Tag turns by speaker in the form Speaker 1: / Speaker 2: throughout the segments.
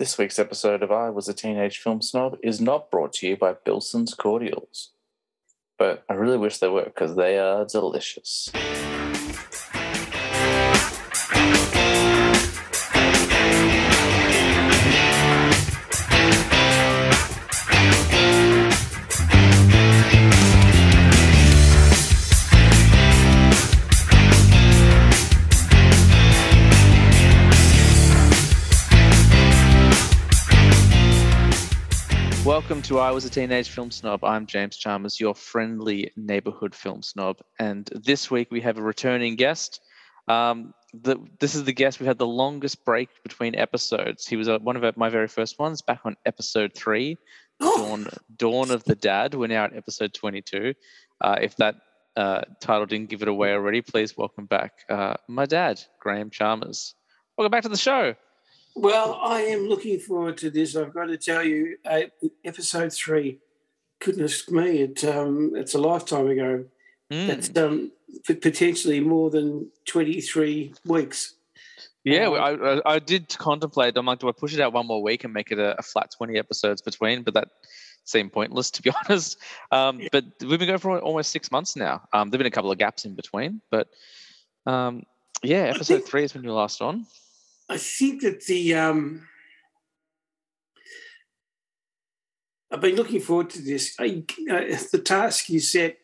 Speaker 1: This week's episode of I Was a Teenage Film Snob is not brought to you by Bilson's Cordials. But I really wish they were because they are delicious. Welcome to I Was a Teenage Film Snob. I'm James Chalmers, your friendly neighborhood film snob. And this week we have a returning guest. Um, the, this is the guest. We had the longest break between episodes. He was uh, one of my very first ones back on episode three, Dawn, Dawn of the Dad. We're now at episode 22. Uh, if that uh, title didn't give it away already, please welcome back uh, my dad, Graeme Chalmers. Welcome back to the show.
Speaker 2: Well, I am looking forward to this. I've got to tell you, uh, episode three. Goodness me, it um, it's a lifetime ago.
Speaker 1: Mm.
Speaker 2: It's um, potentially more than twenty three weeks.
Speaker 1: Yeah,
Speaker 2: Um,
Speaker 1: I, I, did contemplate. I'm like, do I push it out one more week and make it a, a flat 20 episodes between? But that seemed pointless, to be honest. Um, but we've been going for almost six months now. Um, there've been a couple of gaps in between, but um, yeah, episode
Speaker 2: think-
Speaker 1: three is when you last on.
Speaker 2: I think that the um, I've been looking forward to this. I, uh, the task you set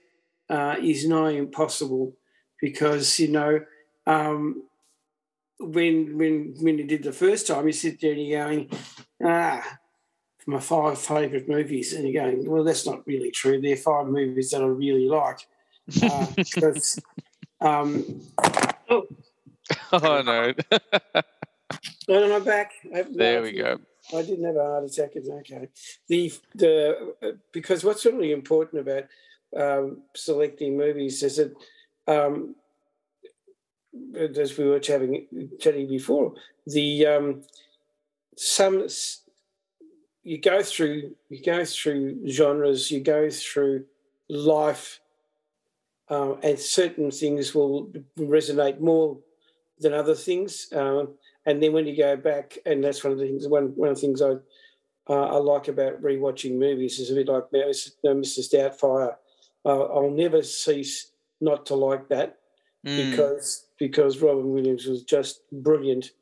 Speaker 2: uh, is nigh impossible because you know um, when when when you did the first time, you sit there and you're going, ah, my five favourite movies, and you're going, well, that's not really true. They're five movies that I really like uh, because. Um, oh,
Speaker 1: oh no!
Speaker 2: no, no, I'm back. I-
Speaker 1: there we go.
Speaker 2: I didn't have a heart attack. It's okay. The the uh, because what's really important about um, selecting movies is that um, as we were chatting chatting before, the um, some you go through you go through genres, you go through life, uh, and certain things will resonate more than other things. Um, and then when you go back, and that's one of the things. One one of the things I uh, I like about rewatching movies is a bit like Mr. Mrs. Doubtfire. Uh, I'll never cease not to like that
Speaker 1: Mm.
Speaker 2: because because Robin Williams was just brilliant,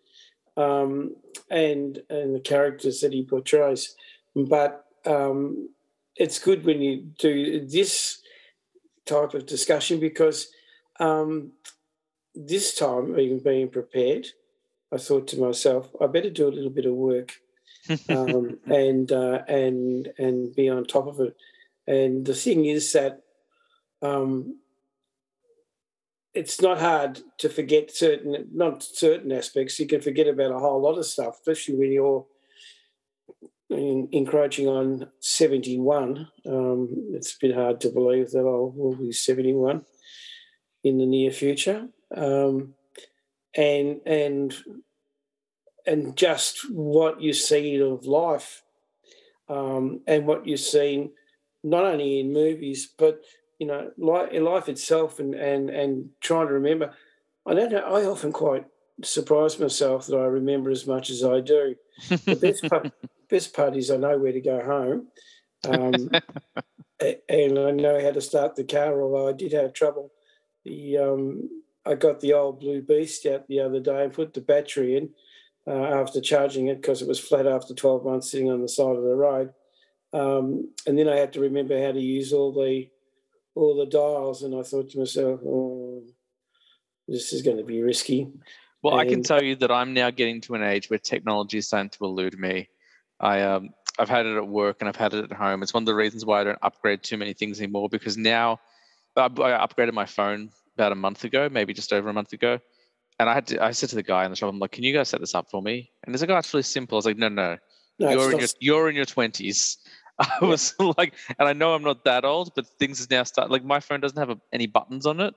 Speaker 2: um, and and the characters that he portrays. But um, it's good when you do this type of discussion because um, this time, even being prepared, I thought to myself, I better do a little bit of work um, and uh, and and be on top of it. And the thing is that um, it's not hard to forget certain, not certain aspects. You can forget about a whole lot of stuff, especially when you're en- encroaching on seventy-one. Um, it's a bit hard to believe that I will be seventy-one in the near future. Um, and and and just what you see of life um, and what you've seen not only in movies but you know life, in life itself and and and trying to remember. I don't know i often quite surprise myself that i remember as much as i do. The best part, best part is i know where to go home um, and i know how to start the car although i did have trouble the um, i got the old blue beast out the other day and put the battery in uh, after charging it because it was flat after 12 months sitting on the side of the road. Um, and then I had to remember how to use all the all the dials, and I thought to myself, "Oh, this is going to be risky."
Speaker 1: Well, I can tell you that I'm now getting to an age where technology is starting to elude me. I um I've had it at work and I've had it at home. It's one of the reasons why I don't upgrade too many things anymore because now I, I upgraded my phone about a month ago, maybe just over a month ago. And I had to I said to the guy in the shop, I'm like, Can you guys set this up for me? And he's like, Oh, it's really simple. I was like, No, no,
Speaker 2: No,
Speaker 1: you're in your you're in your twenties. I was like, and I know I'm not that old, but things is now start like my phone doesn't have a, any buttons on it,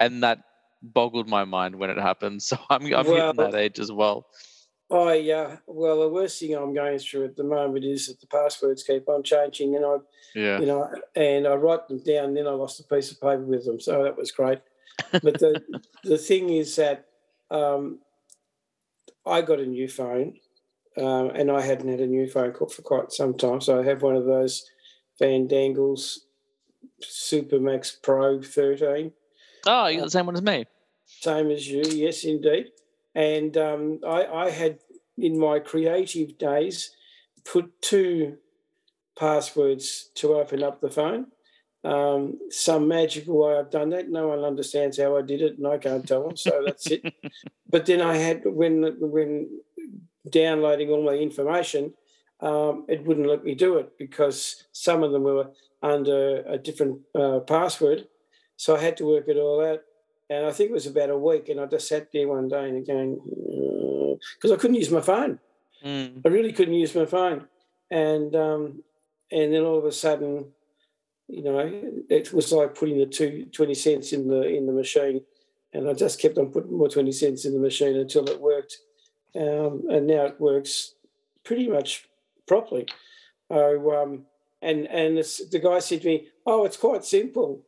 Speaker 1: and that boggled my mind when it happened. So I'm I'm
Speaker 2: Well-
Speaker 1: hitting that age as well.
Speaker 2: I uh, well, the worst thing I'm going through at the moment is that the passwords keep on changing, and I
Speaker 1: Yeah.
Speaker 2: you know, and I write them down. Then I lost a piece of paper with them, so that was great. But the the thing is that um, I got a new phone uh, and I hadn't had a new phone call for quite some time. So I have one of those Van Dangles Supermax Pro 13.
Speaker 1: Oh, you got the same one as me.
Speaker 2: Same as you, yes, indeed. And um, I, I had in my creative days put two passwords to open up the phone. Um, some magical way I've done that. No one understands how I did it, and I can't tell them. So that's it. But then I had when when downloading all my information, um, it wouldn't let me do it because some of them were under a different uh, password. So I had to work it all out. And I think it was about a week. And I just sat there one day and again, because uh, I couldn't use my phone.
Speaker 1: Mm.
Speaker 2: I really couldn't use my phone. And um, and then all of a sudden, you know, it was like putting the two, 20 cents in the in the machine. And I just kept on putting more 20 cents in the machine until it worked. Um, and now it works pretty much properly. Oh, um, and and the guy said to me, "Oh, it's quite simple."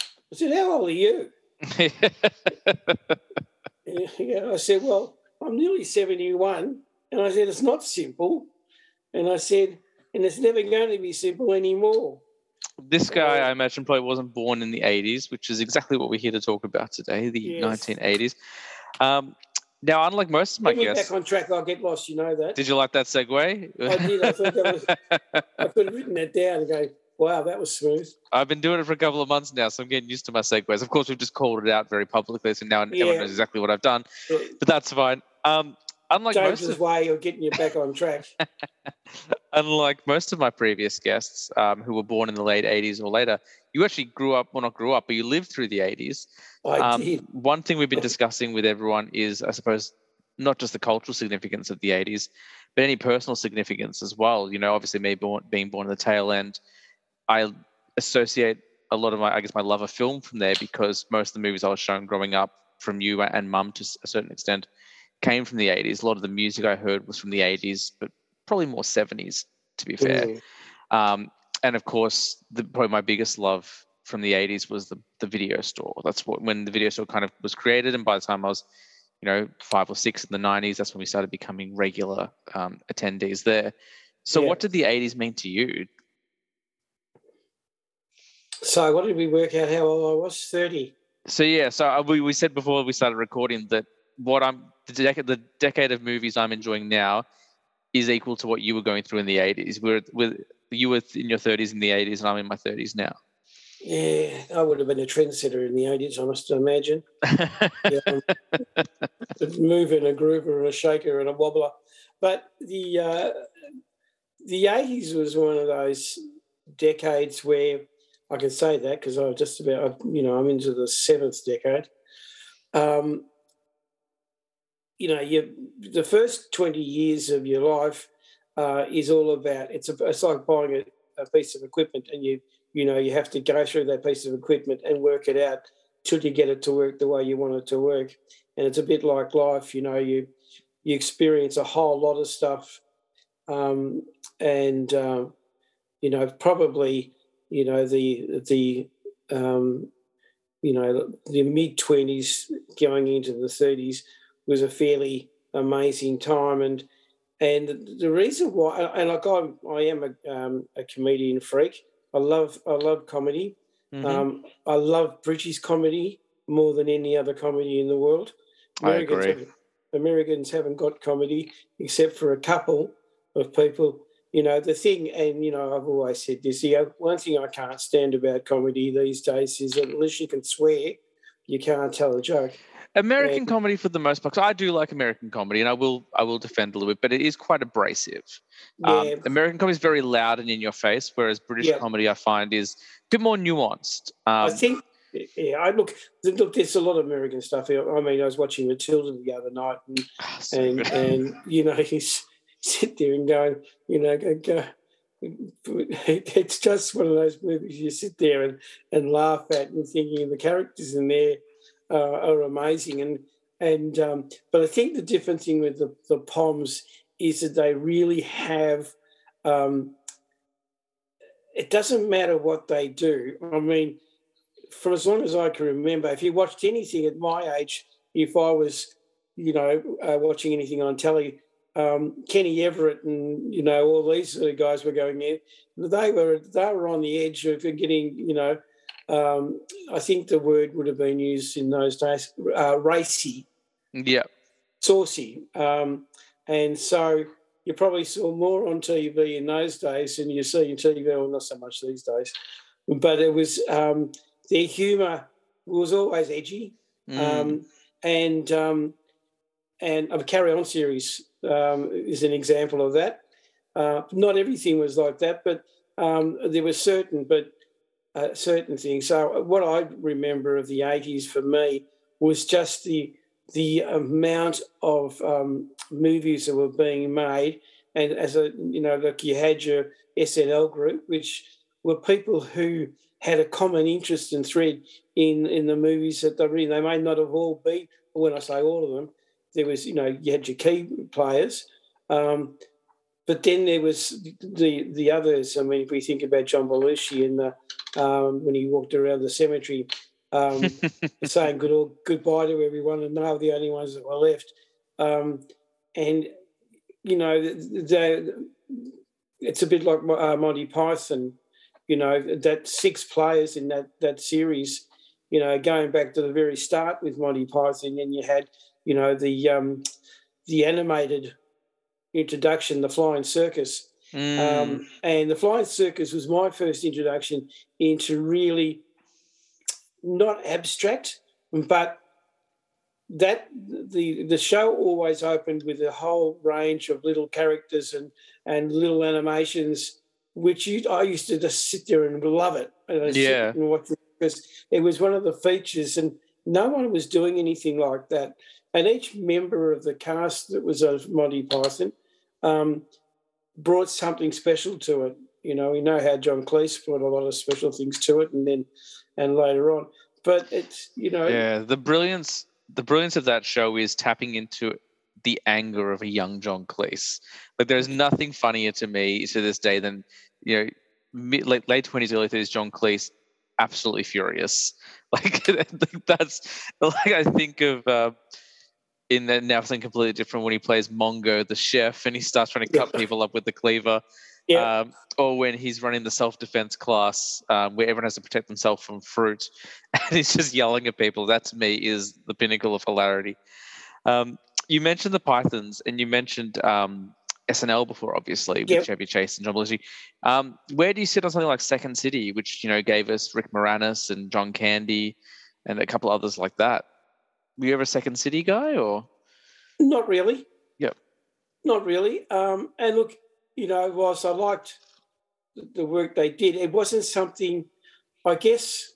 Speaker 2: I said, "How old are you?" yeah, I said, "Well, I'm nearly 71," and I said, "It's not simple," and I said, "And it's never going to be simple anymore."
Speaker 1: This guy, I imagine, probably wasn't born in the 80s, which is exactly what we're here to talk about today, the yes. 1980s. Um, now, unlike most of my
Speaker 2: Get
Speaker 1: guests,
Speaker 2: back on track, I'll get lost. You know that.
Speaker 1: Did you like that segue?
Speaker 2: I did. I thought that was. I could have written that down and go, "Wow, that was smooth."
Speaker 1: I've been doing it for a couple of months now, so I'm getting used to my segues. Of course, we've just called it out very publicly, so now yeah. everyone knows exactly what I've done. But that's fine. Um, unlike
Speaker 2: James's
Speaker 1: most of,
Speaker 2: way of getting you back on track.
Speaker 1: unlike most of my previous guests, um, who were born in the late '80s or later, you actually grew up. Well, not grew up, but you lived through the '80s.
Speaker 2: I um, did.
Speaker 1: One thing we've been discussing with everyone is, I suppose, not just the cultural significance of the 80s, but any personal significance as well. You know, obviously, me born, being born in the tail end, I associate a lot of my, I guess, my love of film from there because most of the movies I was shown growing up from you and mum to a certain extent came from the 80s. A lot of the music I heard was from the 80s, but probably more 70s, to be fair. Mm. Um, and of course, the, probably my biggest love from the 80s was the, the video store. That's what when the video store kind of was created. And by the time I was you know, five or six in the 90s. That's when we started becoming regular um, attendees there. So, yeah. what did the 80s mean to you?
Speaker 2: So, what did we work out how old I was? 30.
Speaker 1: So, yeah, so uh, we, we said before we started recording that what I'm the decade, the decade of movies I'm enjoying now is equal to what you were going through in the 80s. We're, with you were in your 30s in the 80s, and I'm in my 30s now.
Speaker 2: Yeah, I would have been a trendsetter in the 80s, I must imagine. yeah, moving a groover and a shaker and a wobbler. But the uh, the 80s was one of those decades where I can say that because I just about, you know, I'm into the seventh decade. Um, you know, you the first 20 years of your life uh, is all about it's a, it's like buying a, a piece of equipment and you you know you have to go through that piece of equipment and work it out till you get it to work the way you want it to work. And it's a bit like life you know you you experience a whole lot of stuff um, and uh, you know probably you know the the um, you know the mid 20s going into the 30s was a fairly amazing time and and the reason why and like I'm, I am a, um, a comedian freak I love I love comedy. Mm-hmm. Um, I love British comedy more than any other comedy in the world.
Speaker 1: Americans I agree.
Speaker 2: Have, Americans haven't got comedy except for a couple of people. You know the thing, and you know I've always said this. The one thing I can't stand about comedy these days is that unless you can swear, you can't tell a joke.
Speaker 1: American and, comedy for the most part. I do like American comedy, and I will I will defend a little bit, but it is quite abrasive. Um, yeah. American comedy is very loud and in your face, whereas British yeah. comedy I find is a bit more nuanced. Um,
Speaker 2: I think. Yeah, I look. Look, there's a lot of American stuff. I mean, I was watching Matilda the other night, and oh, so and, and, you know, he's sit there and going, you know, go, it's just one of those movies you sit there and, and laugh at and thinking the characters in there uh, are amazing. And and um, but I think the different thing with the, the Poms is that they really have. Um, it doesn't matter what they do. I mean, for as long as I can remember, if you watched anything at my age, if I was, you know, uh, watching anything on telly, um, Kenny Everett and you know all these guys were going in. They were they were on the edge of getting you know. Um, I think the word would have been used in those days, uh, racy.
Speaker 1: Yeah.
Speaker 2: Saucy. Um, and so you probably saw more on TV in those days than you see in TV, well, not so much these days. But it was um, their humour was always edgy.
Speaker 1: Mm.
Speaker 2: Um, and um, and a Carry On series um, is an example of that. Uh, not everything was like that, but um, there were certain, but uh, certain things. So what I remember of the '80s for me was just the the amount of um, movies that were being made, and as a you know, look, you had your SNL group, which were people who had a common interest and thread in in the movies that they were in. They may not have all been, when I say all of them, there was you know you had your key players, um, but then there was the the others. I mean, if we think about John Belushi and the, um, when he walked around the cemetery. Um, saying good goodbye to everyone, and they were the only ones that were left. Um, and you know, the, it's a bit like uh, Monty Python. You know, that six players in that that series. You know, going back to the very start with Monty Python, and you had you know the um, the animated introduction, the Flying Circus,
Speaker 1: Mm.
Speaker 2: um, and the Flying Circus was my first introduction into really not abstract, but that the the show always opened with a whole range of little characters and and little animations, which you, I used to just sit there and love it. And
Speaker 1: Yeah.
Speaker 2: and watch it because it was one of the features, and no one was doing anything like that. And each member of the cast that was of Monty Python um, brought something special to it. You know, we know how John Cleese brought a lot of special things to it, and then and later on. But it's you know,
Speaker 1: Yeah, the brilliance the brilliance of that show is tapping into the anger of a young John Cleese. Like there's nothing funnier to me to this day than you know mid, late late twenties, early thirties John Cleese absolutely furious. Like that's like I think of uh, in that now something completely different when he plays Mongo the chef and he starts trying to cut people up with the cleaver.
Speaker 2: yeah,
Speaker 1: Um, or when he's running the self defense class um, where everyone has to protect themselves from fruit and he's just yelling at people. That to me is the pinnacle of hilarity. Um, you mentioned the Pythons and you mentioned um, SNL before, obviously, with
Speaker 2: Yep.
Speaker 1: Chevy Chase and John Belushi. Um, where do you sit on something like Second City, which you know gave us Rick Moranis and John Candy and a couple others like that? Were you ever a Second City guy or?
Speaker 2: not really.
Speaker 1: Yep.
Speaker 2: not really. Um, and look, you know, whilst I liked the- work they did, it wasn't something. I guess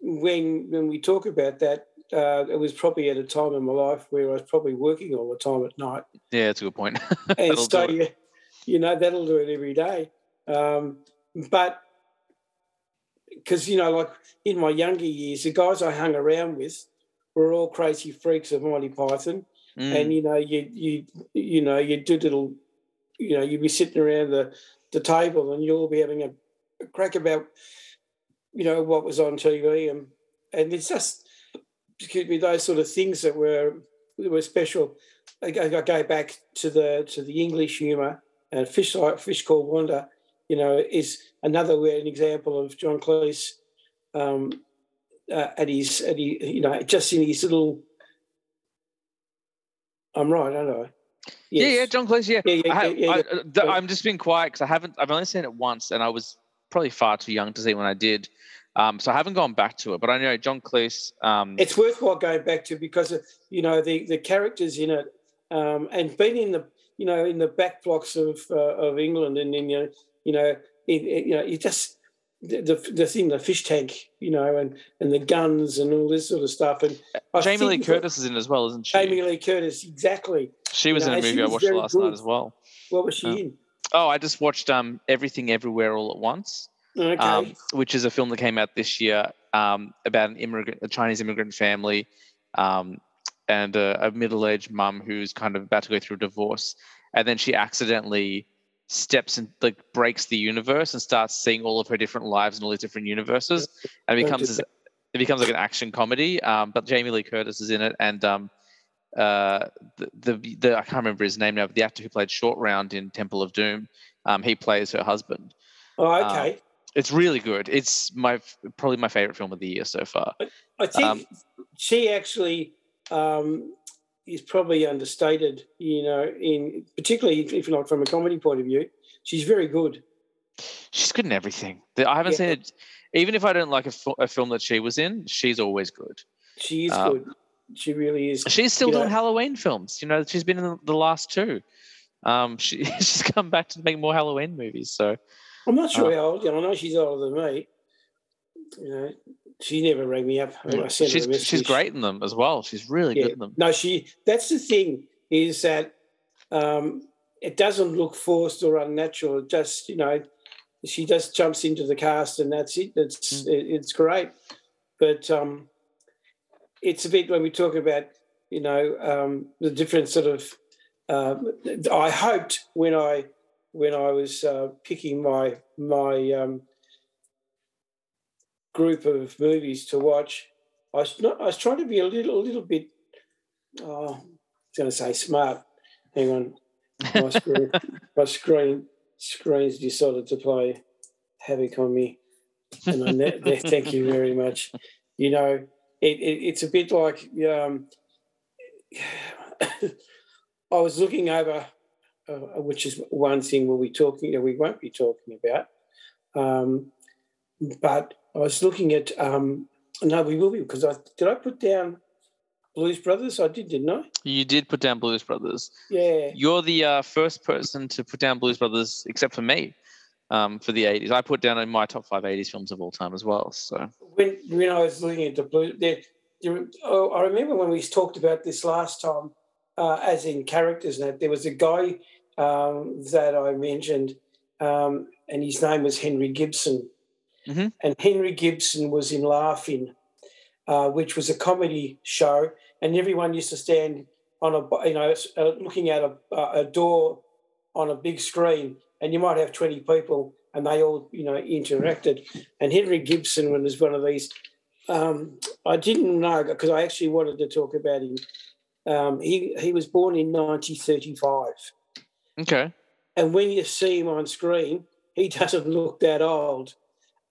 Speaker 2: when when we talk about that, uh, it was probably at a time in my life where I was probably working all the time at night.
Speaker 1: Yeah, that's a good point.
Speaker 2: and so you, you know that'll do it every day. Um, but because you know, like in my younger years, the guys I hung around with were all crazy freaks of Monty Python,
Speaker 1: Mm,
Speaker 2: and you know, you you you know, you do little, you know, you'd be sitting around the the table, and you'll be having a, a crack about, you know, what was on TV, and and it's just excuse me, those sort of things that were that were special. I, I go back to the to the English humour and fish like fish called Wanda, you know, is another an example of John Cleese um, uh, at his at his, you know just in his little. I'm right, aren't I?
Speaker 1: Yeah,
Speaker 2: Yes.
Speaker 1: yeah, John Cleese. Yeah,
Speaker 2: Yeah, yeah,
Speaker 1: I,
Speaker 2: yeah, yeah,
Speaker 1: I,
Speaker 2: yeah.
Speaker 1: th- I'm just being quiet because I haven't. I've only seen it once, and I was probably far too young to see when I did. Um, so I haven't gone back to it. But I know John Cleese. Um,
Speaker 2: it's worthwhile going back to because of, you know the the characters in it um, and being in the you know in the back blocks of uh, of England and in you know you know it, it- you know you just the, the thing the fish tank you know and and the guns and all this sort of stuff and I
Speaker 1: Jamie Lee Curtis is in as well, isn't she?
Speaker 2: Jamie Lee Curtis exactly
Speaker 1: she was
Speaker 2: you know,
Speaker 1: in a movie I watched last night as well.
Speaker 2: what was she
Speaker 1: Oh.
Speaker 2: in
Speaker 1: Oh, I just watched um, Everything Everywhere All at Once,
Speaker 2: okay
Speaker 1: um, which is a film that came out this year um, about an immigrant, a Chinese immigrant family, um, and a, a middle-aged mum who's kind of about to go through a divorce, and then she accidentally steps and like breaks the universe and starts seeing all of her different lives and all these different universes, and it becomes it becomes like an action comedy. Um, but Jamie Lee Curtis is in it, and um, uh, the, the the I can't remember his name now, but the actor who played Short Round in Temple of Doom, um, he plays her husband.
Speaker 2: Oh,
Speaker 1: Um,
Speaker 2: okay.
Speaker 1: It's really good. It's my probably my favorite film of the year so far.
Speaker 2: I think
Speaker 1: um,
Speaker 2: she actually um, is probably understated. You know, in particularly if, not from a comedy point of view, she's very good.
Speaker 1: She's good in everything. I haven't
Speaker 2: Yeah.
Speaker 1: seen it. Even if I don't like a, a film that she was in, she's always good.
Speaker 2: She is
Speaker 1: Um,
Speaker 2: good. She really is.
Speaker 1: She's still
Speaker 2: You know-
Speaker 1: doing Halloween films. You know, she's been in the, the last two. Um, she, she's come back to make more Halloween movies. So
Speaker 2: I'm not sure
Speaker 1: uh,
Speaker 2: how old. You know, I know she's older than me. You know, she never rang me up. I sent her a
Speaker 1: she's she's great in them as well. She's really
Speaker 2: Yeah.
Speaker 1: good in them.
Speaker 2: No, she. That's the thing is that um, it doesn't look forced or unnatural. It just you know, she just jumps into the cast and that's it. It's
Speaker 1: Mm.
Speaker 2: it, it's great, but um, it's a bit when we talk about you know um, the different sort of. Um, I hoped when I when I was uh, picking my my um, group of movies to watch, I was not. I was trying to be a little, a little bit. Oh, I was going to say smart. Hang on, my screen, my screen, screen's decided to play havoc on me. And I ne- thank you very much. You know, it, it, it's a bit like um, I was looking over, uh, which is one thing we'll be talking, you know, we won't be talking about. Um, but I was looking at, um, no, we will be because I did I put down Blues Brothers? I did, didn't I?
Speaker 1: You did put down Blues Brothers.
Speaker 2: Yeah.
Speaker 1: You're the uh, first person to put down Blues Brothers, except for me, um, for the 80s. I put down in my top five 80s films of all time as well. So
Speaker 2: When when I was looking at the Blues, there, there, oh, I remember when we talked about this last time, uh, as in characters, and that there was a guy um, that I mentioned, um, and his name was Henry Gibson.
Speaker 1: Mhm.
Speaker 2: And Henry Gibson was in Laugh-In, uh, which was a comedy show, and everyone used to stand on a you know uh, looking at a, a door on a big screen, and you might have twenty people, and they all you know interacted. And Henry Gibson was one of these. Um, I didn't know because I actually wanted to talk about him. Um, he he was born in 1935,
Speaker 1: okay,
Speaker 2: and when you see him on screen, he doesn't look that old.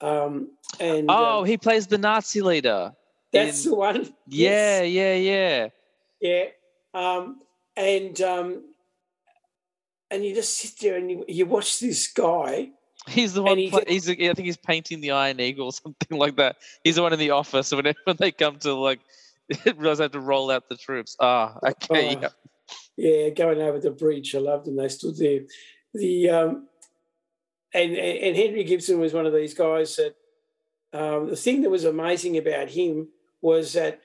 Speaker 2: Um, and
Speaker 1: oh,
Speaker 2: um,
Speaker 1: he plays the Nazi leader.
Speaker 2: that's
Speaker 1: in-
Speaker 2: the one.
Speaker 1: yeah,
Speaker 2: Yes.
Speaker 1: yeah, yeah.
Speaker 2: Yeah. Um, and um, and you just sit there and you, you watch this guy.
Speaker 1: He's the one.
Speaker 2: he
Speaker 1: he's. I think he's painting the Iron Eagle or something like that. He's the one in the office. When when they come to like realize they have to roll out the troops. Ah, okay.
Speaker 2: Oh,
Speaker 1: yeah.
Speaker 2: Yeah, going over the bridge. I loved them. They stood there. The um, and, and Henry Gibson was one of these guys that um, the thing that was amazing about him was that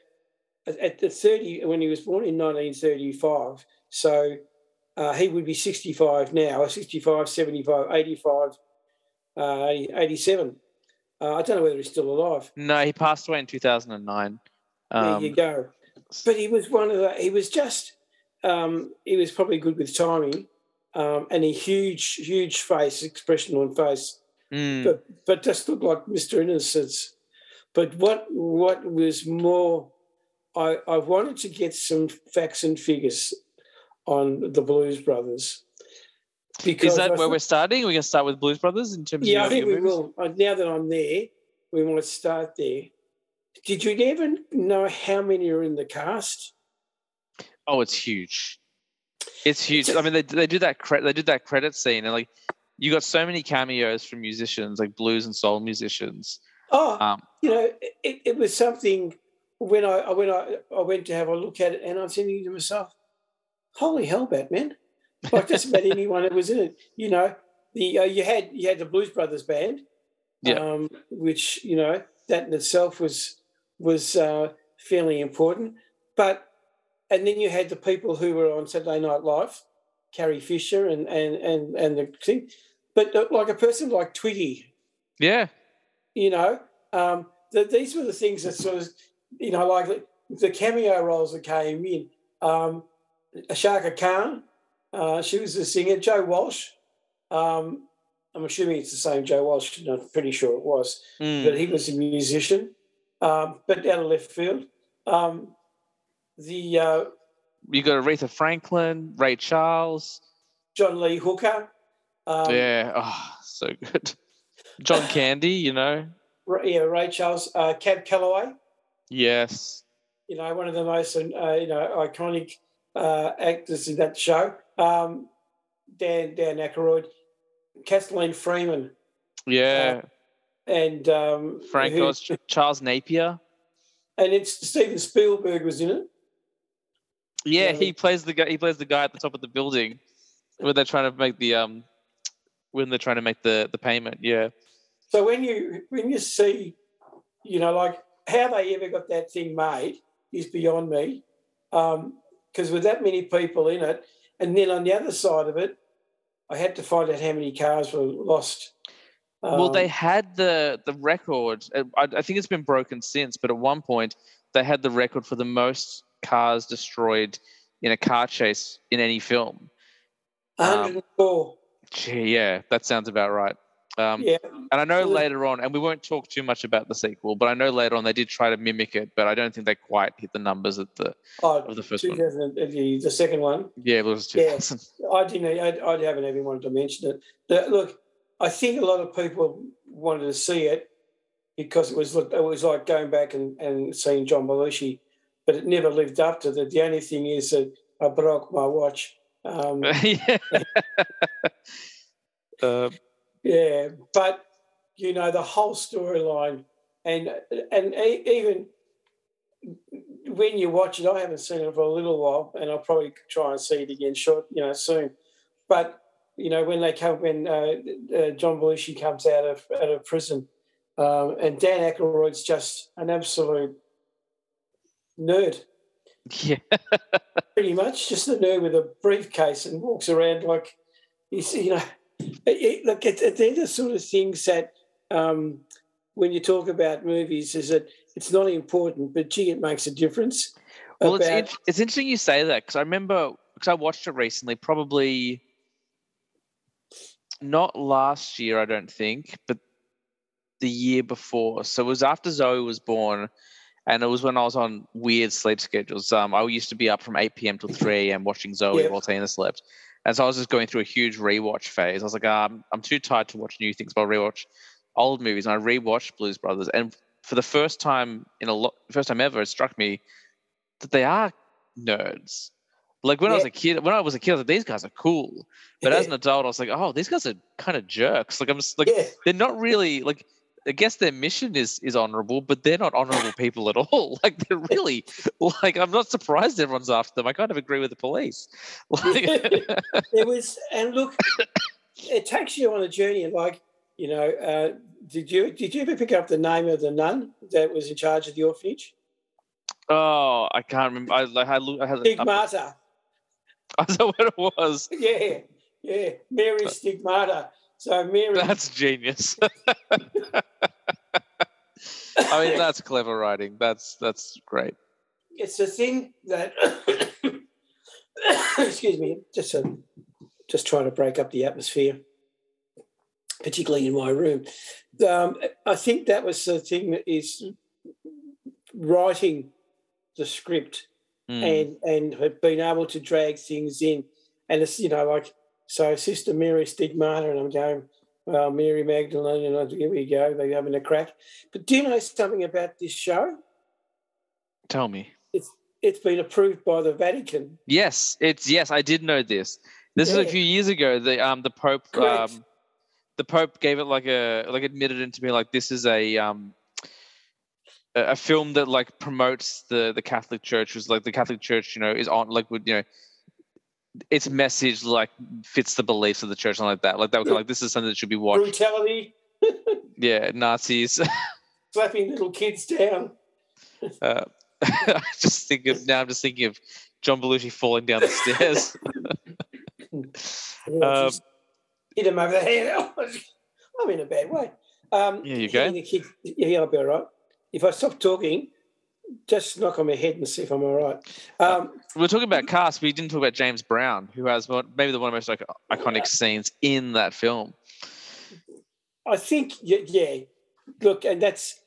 Speaker 2: at- at the 30 when he was born in 1935 so uh, he would be 65 now 65 75 85 uh, 87 uh, i don't know whether he's still alive
Speaker 1: No, he passed away in 2009. Um,
Speaker 2: there you go. But he was one of the. He was just. Um, he was probably good with timing, um, and a huge, huge face expression on face,
Speaker 1: mm,
Speaker 2: but but just looked like Mister Innocence. But what what was more, I I wanted to get some facts and figures on the Blues Brothers. Because
Speaker 1: is that
Speaker 2: I
Speaker 1: where we're starting? We're going to start with Blues Brothers in terms
Speaker 2: yeah,
Speaker 1: of
Speaker 2: I think we will. Uh, Now that I'm there, we might start there. Did you ever know how many are in the cast?
Speaker 1: Oh, it's huge. It's huge. I mean, they they do that cre- they did that credit scene, and like you got so many cameos from musicians, like blues and soul musicians.
Speaker 2: Oh,
Speaker 1: Um,
Speaker 2: you know, it, it was something when I when I, I went to have a look at it, and I'm thinking to myself, "Holy hell, Batman!" Like just about anyone that was in it. You know, the uh, you had you had the Blues Brothers band,
Speaker 1: Yeah.
Speaker 2: um, which you know that in itself was was uh, fairly important. But and then you had the people who were on Saturday Night Live, Carrie Fisher and and and and the thing. But uh, like a person like Twiggy,
Speaker 1: yeah,
Speaker 2: you know, um, that these were the things that sort of, you know, like the, the cameo roles that came in. Um, Ashaka Khan, uh, she was the singer. Joe Walsh, um, I'm assuming it's the same Joe Walsh. I'm pretty sure it was,
Speaker 1: Mm.
Speaker 2: but he was a musician, um, but out of left field. Um, the uh,
Speaker 1: you got Aretha Franklin, Ray Charles,
Speaker 2: John Lee Hooker. Um,
Speaker 1: yeah, oh, so good. John Candy, you know.
Speaker 2: yeah, Ray Charles, uh, Cab Calloway.
Speaker 1: Yes.
Speaker 2: You know, one of the most uh, you know iconic uh, actors in that show. Um, Dan Dan Aykroyd, Kathleen Freeman.
Speaker 1: Yeah.
Speaker 2: Uh, and um,
Speaker 1: Frank
Speaker 2: who-
Speaker 1: Charles Napier.
Speaker 2: and it's Steven Spielberg was in it.
Speaker 1: Yeah, he plays the guy. He plays the guy at the top of the building when they're trying to make the um when they're trying to make the the payment. Yeah.
Speaker 2: So when you when you see, you know, like how they ever got that thing made is beyond me. Because with that many people in it, and then on the other side of it, I had to find out how many cars were lost.
Speaker 1: well, they
Speaker 2: Um,
Speaker 1: had the the record. I, I think it's been broken since, but at one point they had the record for the most cars destroyed in a car chase in any film. um,
Speaker 2: 104.
Speaker 1: Gee, yeah, that sounds about right. Um,
Speaker 2: yeah,
Speaker 1: And I know later on, and we won't talk too much about the sequel, but I know later on they did try to mimic it, but I don't think they quite hit the numbers at the
Speaker 2: oh,
Speaker 1: of the first one.
Speaker 2: the, the second one.
Speaker 1: Yeah, it was
Speaker 2: Yeah.
Speaker 1: 2000.
Speaker 2: I didn't. I, I haven't even wanted to mention it. The- look, I think a lot of people wanted to see it because it was look, it was like going back and, and seeing John Belushi, but it never lived up to that. The only thing is that I broke my watch. Um,
Speaker 1: yeah. uh,
Speaker 2: yeah, but you know the whole storyline, and and e- even when you watch it, I haven't seen it for a little while, and I'll probably try and see it again short, you know, soon. But you know when they come when uh, uh, John Belushi comes out of out of prison, um, and Dan Aykroyd's just an absolute nerd,
Speaker 1: yeah.
Speaker 2: pretty much just a nerd with a briefcase and walks around like he's you know it, it, look it, it, they're the sort of things that um, when you talk about movies is that it's not important but gee it makes a difference
Speaker 1: Well, it's,
Speaker 2: about-
Speaker 1: in, it's interesting you say that because I remember because I watched it recently, probably not last year, I don't think, but the year before. So it was after Zoe was born, and it was when I was on weird sleep schedules. Um, I used to be up from 8 p.m. till 3 a.m. watching Zoe
Speaker 2: Yeah.
Speaker 1: while Tina slept. And so I was just going through a huge rewatch phase. I was like, um, I'm too tired to watch new things, but I'll rewatch old movies. And I rewatched Blues Brothers. And for the first time in a lot, first time ever, it struck me that they are nerds. Like when I was a kid, when I was a kid, I was like, these guys are cool. But as an adult, I was like, oh, these guys are kind of jerks. Like I'm just like,
Speaker 2: yeah
Speaker 1: they're not really like. I guess their mission is is honorable, but they're not honorable people at all. Like they're really like I'm not surprised everyone's after them. I kind of agree with the police. Like,
Speaker 2: it was and look it takes you on a journey like you know uh, did you did you ever pick up the name of the nun that was in charge of the orphanage
Speaker 1: oh, I can't remember. I like I, look- I had
Speaker 2: stigmata
Speaker 1: I know what it was.
Speaker 2: yeah yeah mary stigmata so mary
Speaker 1: That's genius. I mean, that's clever writing. That's that's great.
Speaker 2: it's the thing that excuse me just um, just trying to break up the atmosphere particularly in my room um, i think that was the thing that is writing the script
Speaker 1: Hmm.
Speaker 2: and and have been able to drag things in and it's you know like so sister mary stigmata and i'm going well mary magdalene and here we go they're having a crack but do you know something about this show
Speaker 1: Tell me.
Speaker 2: It's it's been approved by the vatican
Speaker 1: Yes, it's yes. I did know this. This is a few years ago. The um the Pope
Speaker 2: Correct.
Speaker 1: um the Pope gave it like a like admitted it to me like this is a um a, a film that like promotes the the Catholic Church was like the Catholic Church you know is on like would you know its message like fits the beliefs of the church and like that. Like that was like this is something that should be watched.
Speaker 2: brutality?
Speaker 1: Yeah Nazis.
Speaker 2: Slapping little kids down.
Speaker 1: Uh, I just think of now I'm just thinking of John Belushi falling down the stairs. Um,
Speaker 2: hit him over the head. I'm in a bad way. Um
Speaker 1: Yeah, you go.
Speaker 2: the kid, yeah i'll be all right. If i stop talking just knock on my head and see if i'm all right um
Speaker 1: We're talking about cast, we didn't talk about James Brown, who has one, maybe the one of the most like, iconic scenes in that film.
Speaker 2: I think, yeah. Look, and that's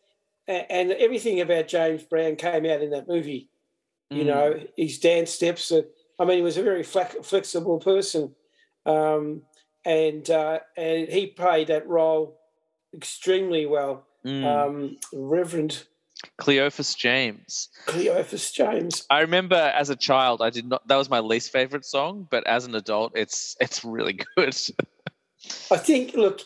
Speaker 2: and everything about James Brown came out in that movie. You
Speaker 1: Mm.
Speaker 2: know, his dance steps. I mean, he was a very flexible person, um, and uh, and he played that role extremely well.
Speaker 1: Mm.
Speaker 2: Um, Reverend
Speaker 1: Cleophus James.
Speaker 2: Cleophus James.
Speaker 1: I remember as a child, I did not. That was my least favorite song, but as an adult, it's it's really good.
Speaker 2: I think. Look,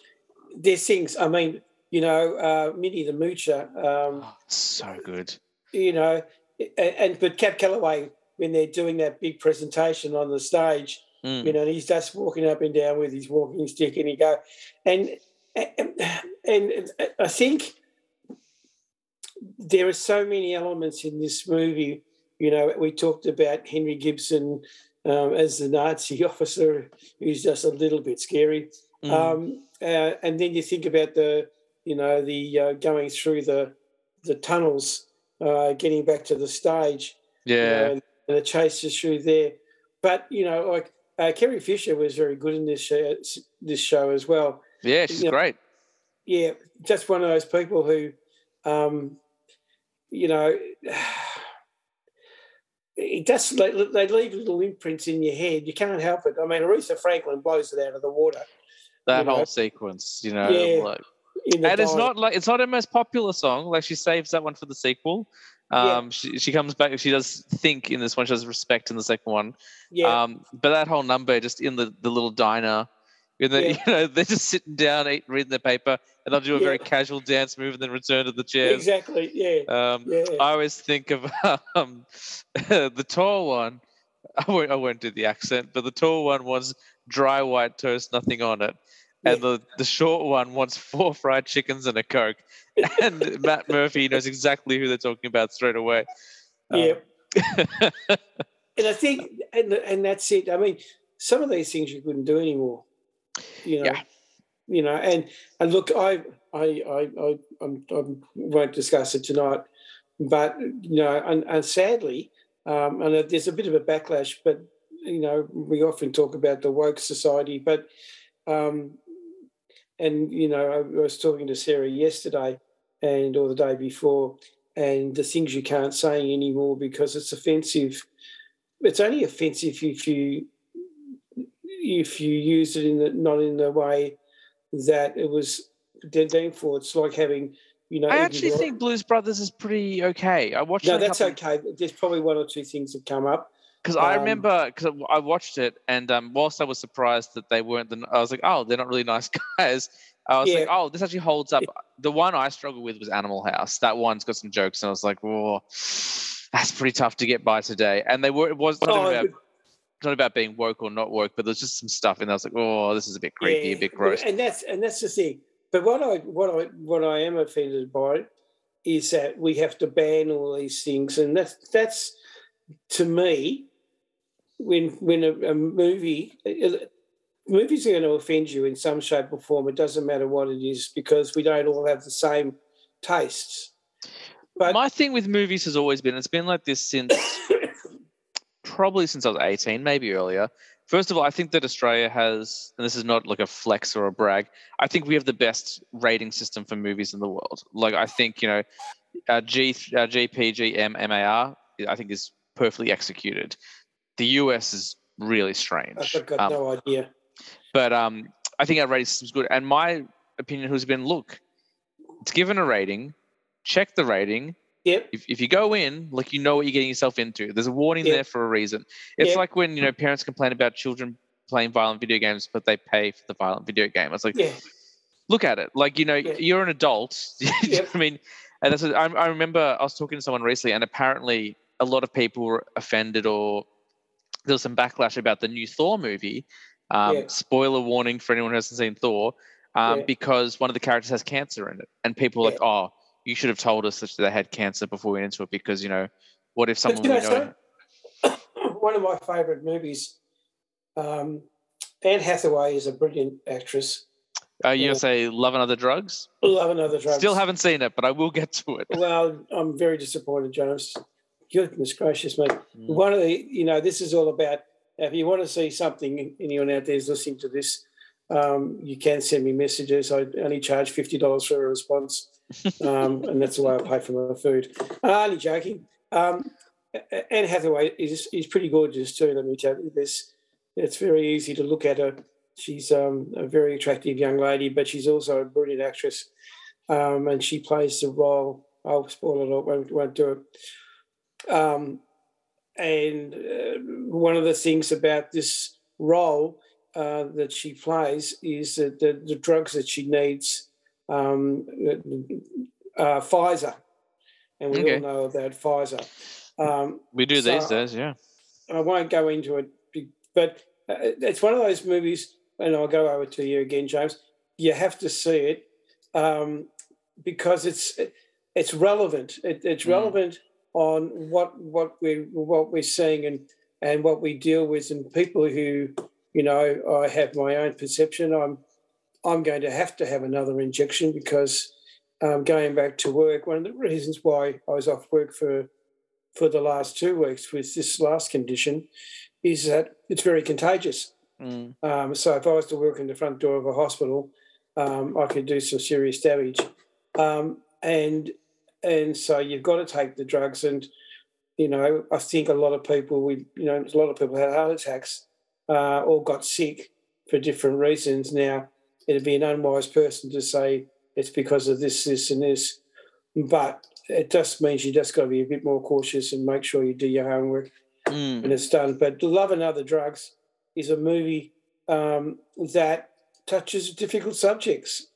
Speaker 2: there's things. I mean, you know, uh, Minnie the Moocher. Um,
Speaker 1: so good.
Speaker 2: you know, and, and but Cab Calloway when they're doing that big presentation on the stage,
Speaker 1: Mm.
Speaker 2: you know, and he's just walking up and down with his walking stick, and he go, and and, and I think there are so many elements in this movie. You know, we talked about Henry Gibson um, as the Nazi officer, who's just a little bit scary.
Speaker 1: Mm.
Speaker 2: Um, uh, and then you think about the, you know, the uh, going through the the tunnels, uh, getting back to the stage, you
Speaker 1: yeah.
Speaker 2: know, and, and the chases through there. But you know, like uh, Carrie Fisher was very good in this show, this show as well.
Speaker 1: yeah, she's
Speaker 2: you know,
Speaker 1: great.
Speaker 2: Yeah, just one of those people who, um, you know, it does. They, they leave little imprints in your head. You can't help it. I mean, Aretha Franklin blows it out of the water.
Speaker 1: That
Speaker 2: you know.
Speaker 1: whole sequence, you know,
Speaker 2: Yeah,
Speaker 1: like, and it's not like it's not her most popular song. Like she saves that one for the sequel.
Speaker 2: Yeah.
Speaker 1: Um, she she comes back. She does think in this one. She does respect in the second one.
Speaker 2: Yeah,
Speaker 1: Um, but that whole number just in the, the little diner, and they,
Speaker 2: Yeah.
Speaker 1: you know, they're just sitting down, eating, reading their paper, and they'll do a very casual dance move and then return to the chairs.
Speaker 2: exactly. Yeah,
Speaker 1: Um,
Speaker 2: yeah.
Speaker 1: I always think of um, the tall one. I won't, I won't do the accent, but the tall one wants dry white toast, nothing on it. And the, the short one wants four fried chickens and a Coke. And Matt Murphy knows exactly who they're talking about straight away. Um,
Speaker 2: yeah. and I think, and and that's it. I mean, some of these things you couldn't do anymore. You know.
Speaker 1: Yeah.
Speaker 2: You know, and and look, I I I I I'm, I won't discuss it tonight, but you know, and, and sadly, um, and there's a bit of a backlash, but you know, we often talk about the woke society, but um, and you know, I was talking to Sarah yesterday, and or the day before, and the things you can't say anymore because it's offensive. It's only offensive if you if you use it in the not in the way that it was deemed for. It's like having you know.
Speaker 1: I actually think Blues Brothers is pretty okay. I watched
Speaker 2: no, that's okay. There's probably one or two things that come up.
Speaker 1: Because I
Speaker 2: Um,
Speaker 1: remember, because I watched it, and um, whilst I was surprised that they weren't, the, I was like, oh, they're not really nice guys. I was like, oh, this actually holds up. The one I struggled with was Animal House. That one's got some jokes, and I was like, oh, that's pretty tough to get by today. And they were, it was
Speaker 2: Oh,
Speaker 1: about, not about being woke or not woke, but there's just some stuff, and I was like, oh, this is a bit creepy, a bit gross.
Speaker 2: And that's and that's the thing. But what I what I what I am offended by is that we have to ban all these things, and that's that's to me when when a, a movie movies are going to offend you in some shape or form. It doesn't matter what it is because we don't all have the same tastes. But
Speaker 1: My thing with movies has always been, it's been like this since probably since I was 18, maybe earlier. First of all, I think that Australia has, and this is not like a flex or a brag, I think we have the best rating system for movies in the world. Like, I think, you know, our, G, our GPG, MAR, I think is perfectly executed. The US is really strange.
Speaker 2: I've got
Speaker 1: Um,
Speaker 2: no idea.
Speaker 1: but um, I think our rating system's good. And my opinion has been look, it's given a rating, check the rating,
Speaker 2: Yep.
Speaker 1: if, if you go in like you know what you're getting yourself into there's a warning
Speaker 2: Yeah.
Speaker 1: there for a reason it's
Speaker 2: Yeah.
Speaker 1: like when you know parents complain about children playing violent video games but they pay for the violent video game it's like
Speaker 2: Yeah.
Speaker 1: look at it like you know
Speaker 2: Yeah.
Speaker 1: you're an adult
Speaker 2: Yep.
Speaker 1: i mean and that's I, I remember i was talking to someone recently and apparently a lot of people were offended or there was some backlash about the new thor movie um,
Speaker 2: Yeah.
Speaker 1: spoiler warning for anyone who hasn't seen thor um, because one of the characters has cancer in it and people are like oh you should have told us that they had cancer before we went into it because you know what if someone
Speaker 2: But know, so- one of my favourite movies. Um, Anne Hathaway is a brilliant actress.
Speaker 1: uh, you
Speaker 2: yeah.
Speaker 1: say love and other drugs
Speaker 2: Love another drugs.
Speaker 1: still haven't seen it but i will get to it
Speaker 2: Well, I'm very disappointed, James. Goodness gracious, mate.
Speaker 1: Mm.
Speaker 2: One of the, you know, this is all about. If you want to see something, anyone out there is listening to this, um, you can send me messages. I only charge fifty dollars for a response, um, and that's the way I pay for my food. Uh, only joking. Um, Anne Hathaway is is pretty gorgeous too. Let me tell you, this it's very easy to look at her. She's um, a very attractive young lady, but she's also a brilliant actress, um, and she plays the role. I'll spoil it. I won't, won't do it. Um, and uh, one of the things about this role uh, that she plays is that the, the drugs that she needs um, uh, Pfizer, and we okay. all know about Pfizer. Um,
Speaker 1: we do so these days, yeah.
Speaker 2: I won't go into it, but uh, it's one of those movies, and I'll go over to you again, James. You have to see it um, because it's it's relevant. It, it's mm. relevant on what what we what we're seeing and and what we deal with, and people who, you know, I have my own perception. I'm I'm going to have to have another injection because um, going back to work, one of the reasons why I was off work for for the last two weeks with this last condition is that it's very contagious. Mm. Um, so if I was to work in the front door of a hospital, um, I could do some serious damage. Um, and and so you've got to take the drugs. And you know, I think a lot of people, we you know, a lot of people had heart attacks uh, or got sick for different reasons. Now it'd be an unwise person to say it's because of this, this, and this. But it just means you just got to be a bit more cautious and make sure you do your homework mm. when it's done. But Love and Other Drugs is a movie um, that touches difficult subjects.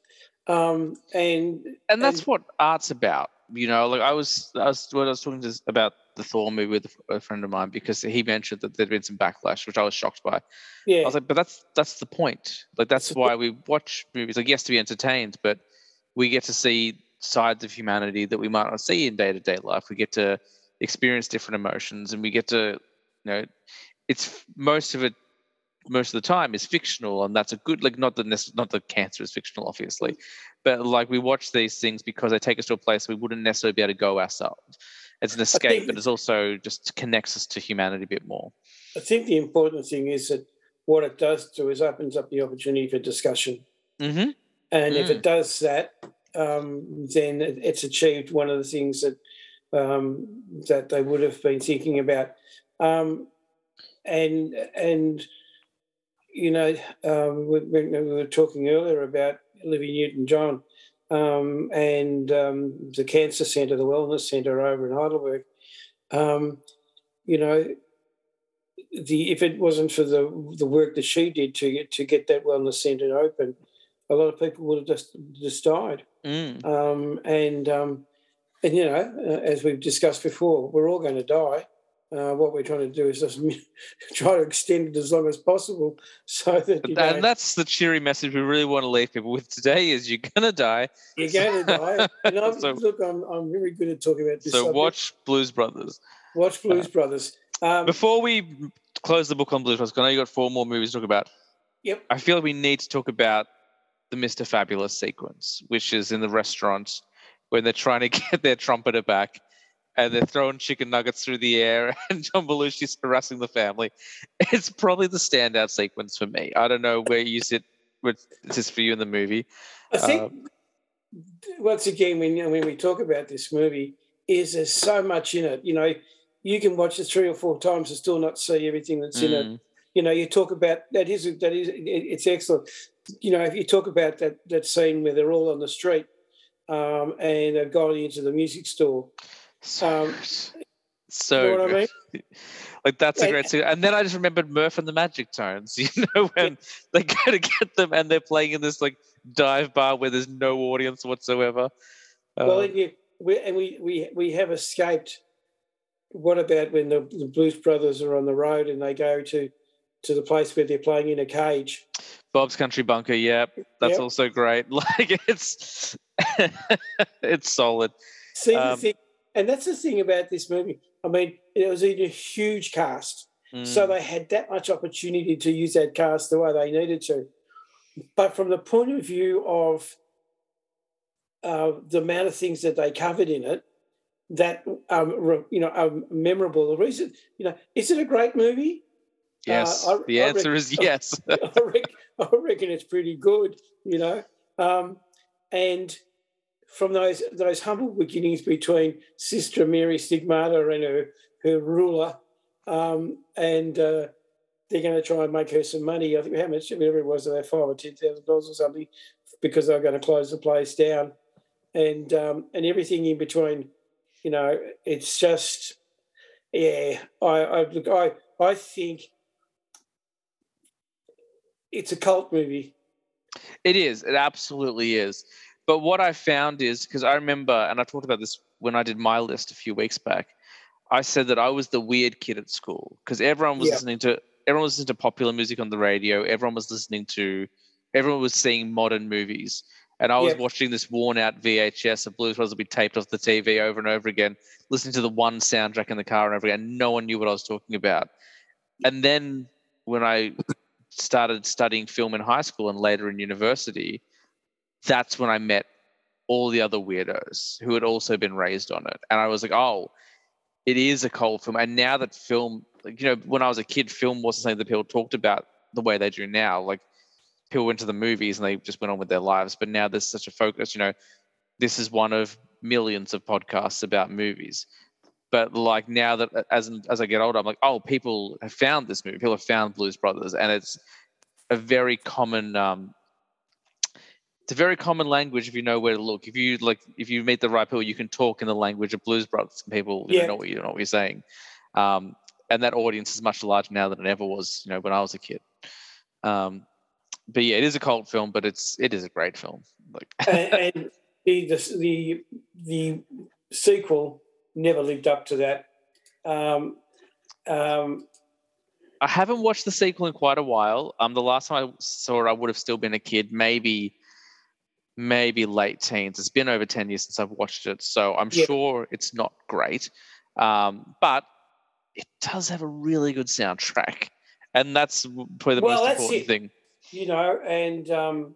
Speaker 2: Um, and
Speaker 1: and that's and, what art's about. You know, like I was, I was when I was talking to, about the Thor movie with a friend of mine because he mentioned that there'd been some backlash, which I was shocked by. Yeah, I was like, but that's that's the point. Like that's why we watch movies. Like yes, to be entertained, but we get to see sides of humanity that we might not see in day to day life. We get to experience different emotions, and we get to, you know, it's most of it. Most of the time is fictional, and that's a good. Like not the not the cancer is fictional, obviously, but like we watch these things because they take us to a place we wouldn't necessarily be able to go ourselves it's an escape, think, but it's also just connects us to humanity a bit more.
Speaker 2: I think the important thing is that what it does do is opens up the opportunity for discussion.
Speaker 1: Mm-hmm.
Speaker 2: And mm. if it mm. does that, um, then it's achieved one of the things that um, that they would have been thinking about. Um, and and you know, um, we, we, were talking earlier about Olivia Newton-John um, and um, the cancer centre, the wellness centre over in Heidelberg. Um, you know, the if it wasn't for the the work that she did to get to get that wellness centre open, a lot of people would have just just died.
Speaker 1: Mm.
Speaker 2: Um, and um, and you know, uh, as we've discussed before, we're all going to die. Uh, what we're trying to do is just try to extend it as long as possible, so that
Speaker 1: and know, that's the cheery message we really want to leave people with today: is you're gonna die.
Speaker 2: You're going to die. And I'm, so, look, I'm, I'm very good at talking about this.
Speaker 1: So subject. watch Blues Brothers.
Speaker 2: Watch Blues uh, Brothers.
Speaker 1: Um, Before we close the book on Blues Brothers, I know you got four more movies to talk about.
Speaker 2: Yep.
Speaker 1: I feel like we need to talk about the Mr. Fabulous sequence, which is in the restaurant when they're trying to get their trumpeter back and they're throwing chicken nuggets through the air and John Belushi's harassing the family. It's probably the standout sequence for me. I don't know where you sit with this for you in the movie.
Speaker 2: I think um, once again when when we talk about this movie, is there's so much in it. You know, you can watch it three or four times and still not see everything that's mm. in it. Mm. You know, you talk about that is that is it's excellent. You know, if you talk about that that scene where they're all on the street um, and they've gone into the music store
Speaker 1: so, so you know I mean? like that's a great scene. And then I just remembered Murph and the Magic Tones. You know when they go to get them and they're playing in this like dive bar where there's no audience whatsoever.
Speaker 2: Well, um, yeah, we, and we we we have escaped. What about when the, the Blues Brothers are on the road and they go to to the place where they're playing in a cage?
Speaker 1: Bob's Country Bunker, yeah, that's yep. also great. Like it's it's solid.
Speaker 2: See um, the thing and that's the thing about this movie. I mean, it was in a huge cast. Mm. So they had that much opportunity to use that cast the way they needed to. But from the point of view of uh, the amount of things that they covered in it, that um, you know are memorable. The reason, you know, is it a great movie?
Speaker 1: Yes, uh, I, the answer reckon, is yes.
Speaker 2: I, reckon, I reckon it's pretty good. You know, um, and from those those humble beginnings between Sister Mary Stigmata and her her ruler, um, and uh, they're going to try and make her some money. I think how much, whatever it was, about five or ten thousand dollars or something, because they're going to close the place down, and um, and everything in between. You know, it's just, yeah. I, I look, I, I think it's a cult movie.
Speaker 1: It is. It absolutely is. But what I found is because I remember, and I talked about this when I did my list a few weeks back. I said that I was the weird kid at school because everyone was
Speaker 2: Yeah.
Speaker 1: listening to everyone was listening to popular music on the radio. Everyone was listening to, everyone was seeing modern movies, and I was
Speaker 2: Yeah.
Speaker 1: watching this worn out VHS of Blues Brothers be taped off the TV over and over again, listening to the one soundtrack in the car and over again. No one knew what I was talking about. And then when I started studying film in high school and later in university, that's when I met all the other weirdos who had also been raised on it. And I was like, oh, it is a cult film. And now that film, like, you know, when I was a kid, film wasn't something that people talked about the way they do now. Like people went to the movies and they just went on with their lives. But now there's such a focus, you know, this is one of millions of podcasts about movies. But like now that as as I get older, I'm like, oh, people have found this movie. People have found Blues Brothers, and it's a very common um, it's a very common language if you know where to look. If you like, if you meet the right people, you can talk in the language of Blues Brothers, and people you know,
Speaker 2: Yeah.
Speaker 1: know what you know what you're saying. Um, and that audience is much larger now than it ever was, you know, when I was a kid. Um, but yeah, it is a cult film, but it's it is a great film. Like,
Speaker 2: and, the the the sequel never lived up to that. Um, um,
Speaker 1: I haven't watched the sequel in quite a while. Um, the last time I saw it, I would have still been a kid, maybe, maybe late teens. It's been over ten years since I've watched it, so I'm sure it's not great. Um, but it does have a really good soundtrack, and that's probably the
Speaker 2: Well,
Speaker 1: most important
Speaker 2: it.
Speaker 1: thing.
Speaker 2: you know, and um,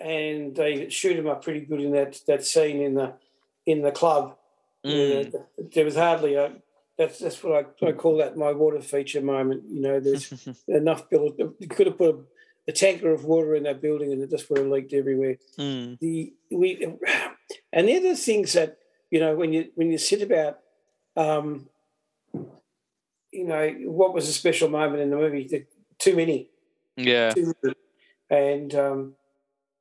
Speaker 2: and they shoot him up pretty good in that that scene in the in the club.
Speaker 1: Mm.
Speaker 2: Uh, there was hardly a. That's that's what I, I call that my water feature moment. You know, there's enough build. You could have put a, tanker of water in that building, and it just would have leaked everywhere.
Speaker 1: Mm.
Speaker 2: The we, and the other things that you know when you when you sit about, um, you know, what was a special moment in the movie? The, too many
Speaker 1: Yeah.
Speaker 2: and um,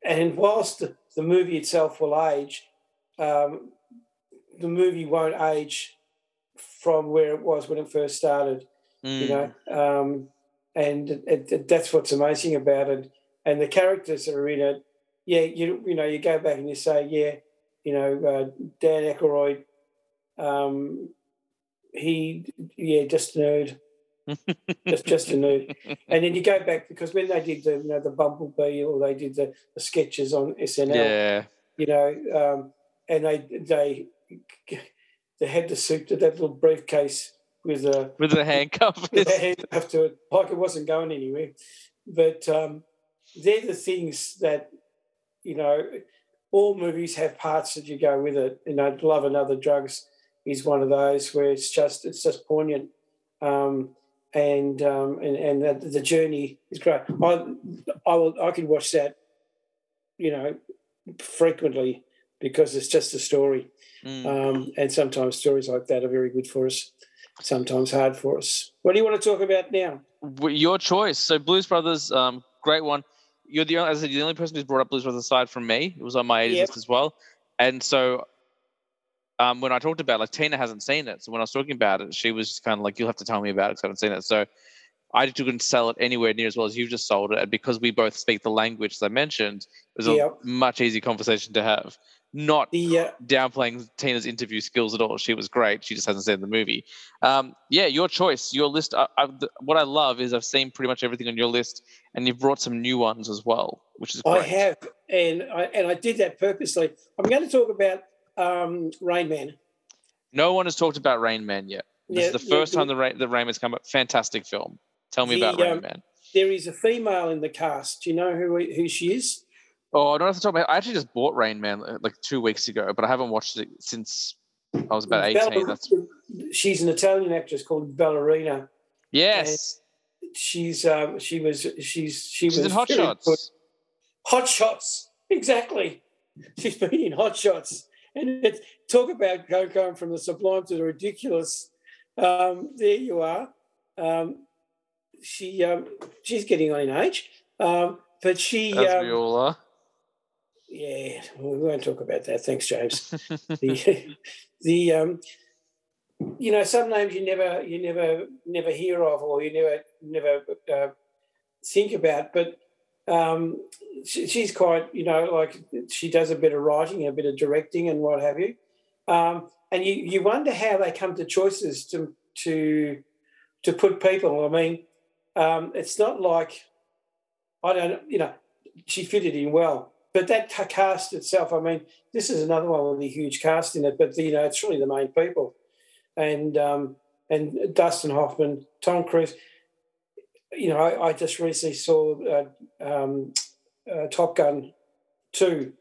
Speaker 2: and whilst the, the movie itself will age, um, the movie won't age from where it was when it first started. You
Speaker 1: Mm.
Speaker 2: know, um, and it, it, that's what's amazing about it. And the characters that are in it, yeah, you you know, you go back and you say, yeah, you know, uh, Dan Aykroyd, um, he, yeah, just a nerd just just a nerd. And then you go back because when they did the you know the Bumblebee or they did the, the sketches on SNL,
Speaker 1: yeah.
Speaker 2: you know, um, and they they they had the suit that little briefcase with a
Speaker 1: With the handcuff.
Speaker 2: with a handcuff to it, like it wasn't going anywhere. But um, they're the things that you know. All movies have parts that you go with it. You know, Love and Other Drugs is one of those where it's just it's just poignant. Um, and um, and and the, the journey is great. I I will I could watch that, you know, frequently because it's just a story.
Speaker 1: Mm.
Speaker 2: Um, and sometimes stories like that are very good for us. Sometimes hard for us. What do you want to talk about now?
Speaker 1: Your choice. So Blues Brothers, um, great one. You're the only, as I said, you're the only person who's brought up Blues Brothers aside from me. It was on my 80s
Speaker 2: Yep.
Speaker 1: list as well. And so um, when I talked about it, like Tina hasn't seen it. So when I was talking about it, she was just kind of like, you'll have to tell me about it because I haven't seen it. So I couldn't sell it anywhere near as well as you've just sold it. And because we both speak the language, as I mentioned, it was
Speaker 2: Yep.
Speaker 1: a much easier conversation to have. Not
Speaker 2: The uh,
Speaker 1: downplaying Tina's interview skills at all. She was great. She just hasn't seen the movie. Um, yeah, your choice, your list. I, I, the, what I love is I've seen pretty much everything on your list, and you've brought some new ones as well, which is great.
Speaker 2: I have, and I and I did that purposely. I'm going to talk about um, Rain Man.
Speaker 1: No one has talked about Rain Man yet. This
Speaker 2: Yeah,
Speaker 1: is the first
Speaker 2: the-
Speaker 1: time the Rain, the Rain Man's come up. Fantastic film. Tell me
Speaker 2: The,
Speaker 1: about Rain
Speaker 2: um,
Speaker 1: Man.
Speaker 2: There is a female in the cast. Do you know who who she is?
Speaker 1: Oh, I don't have to talk about. I actually just bought Rain Man uh, like two weeks ago, but I haven't watched it since I was about eighteen.
Speaker 2: Bella-
Speaker 1: That's
Speaker 2: She's an Italian actress called Ballerina.
Speaker 1: yes.
Speaker 2: She's um, she was she's she
Speaker 1: She's
Speaker 2: was
Speaker 1: in Hot Shots.
Speaker 2: good. Hot Shots, exactly. She's been in Hot Shots, and it's talk about going from the sublime to the ridiculous. Um, there you are. Um, she um, she's getting on in age, um, but she.
Speaker 1: As
Speaker 2: um,
Speaker 1: we all are.
Speaker 2: Yeah, we won't talk about that. Thanks, James. the, the um, you know, some names you never you never never hear of or you never never uh, think about, but um, she, she's quite you know like she does a bit of writing, a bit of directing, and what have you. Um, and you you wonder how they come to choices to to to put people. I mean, um, it's not like I don't you know she fitted in well but that cast itself, I mean, this is another one with a huge cast in it, but you know, it's really the main people, and um, and Dustin Hoffman, Tom Cruise. You know, I, I just recently saw uh, um, uh, Top Gun two,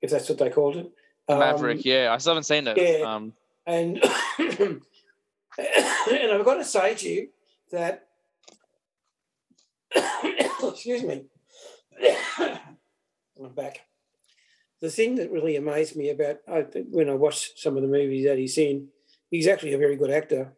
Speaker 2: if that's what they called it.
Speaker 1: Um, Maverick, yeah, I still haven't seen it.
Speaker 2: Yeah, um, and and I've got to say to you that, excuse me. I'm back. The thing that really amazed me about I, when I watched some of the movies that he's in, he's actually a very good actor.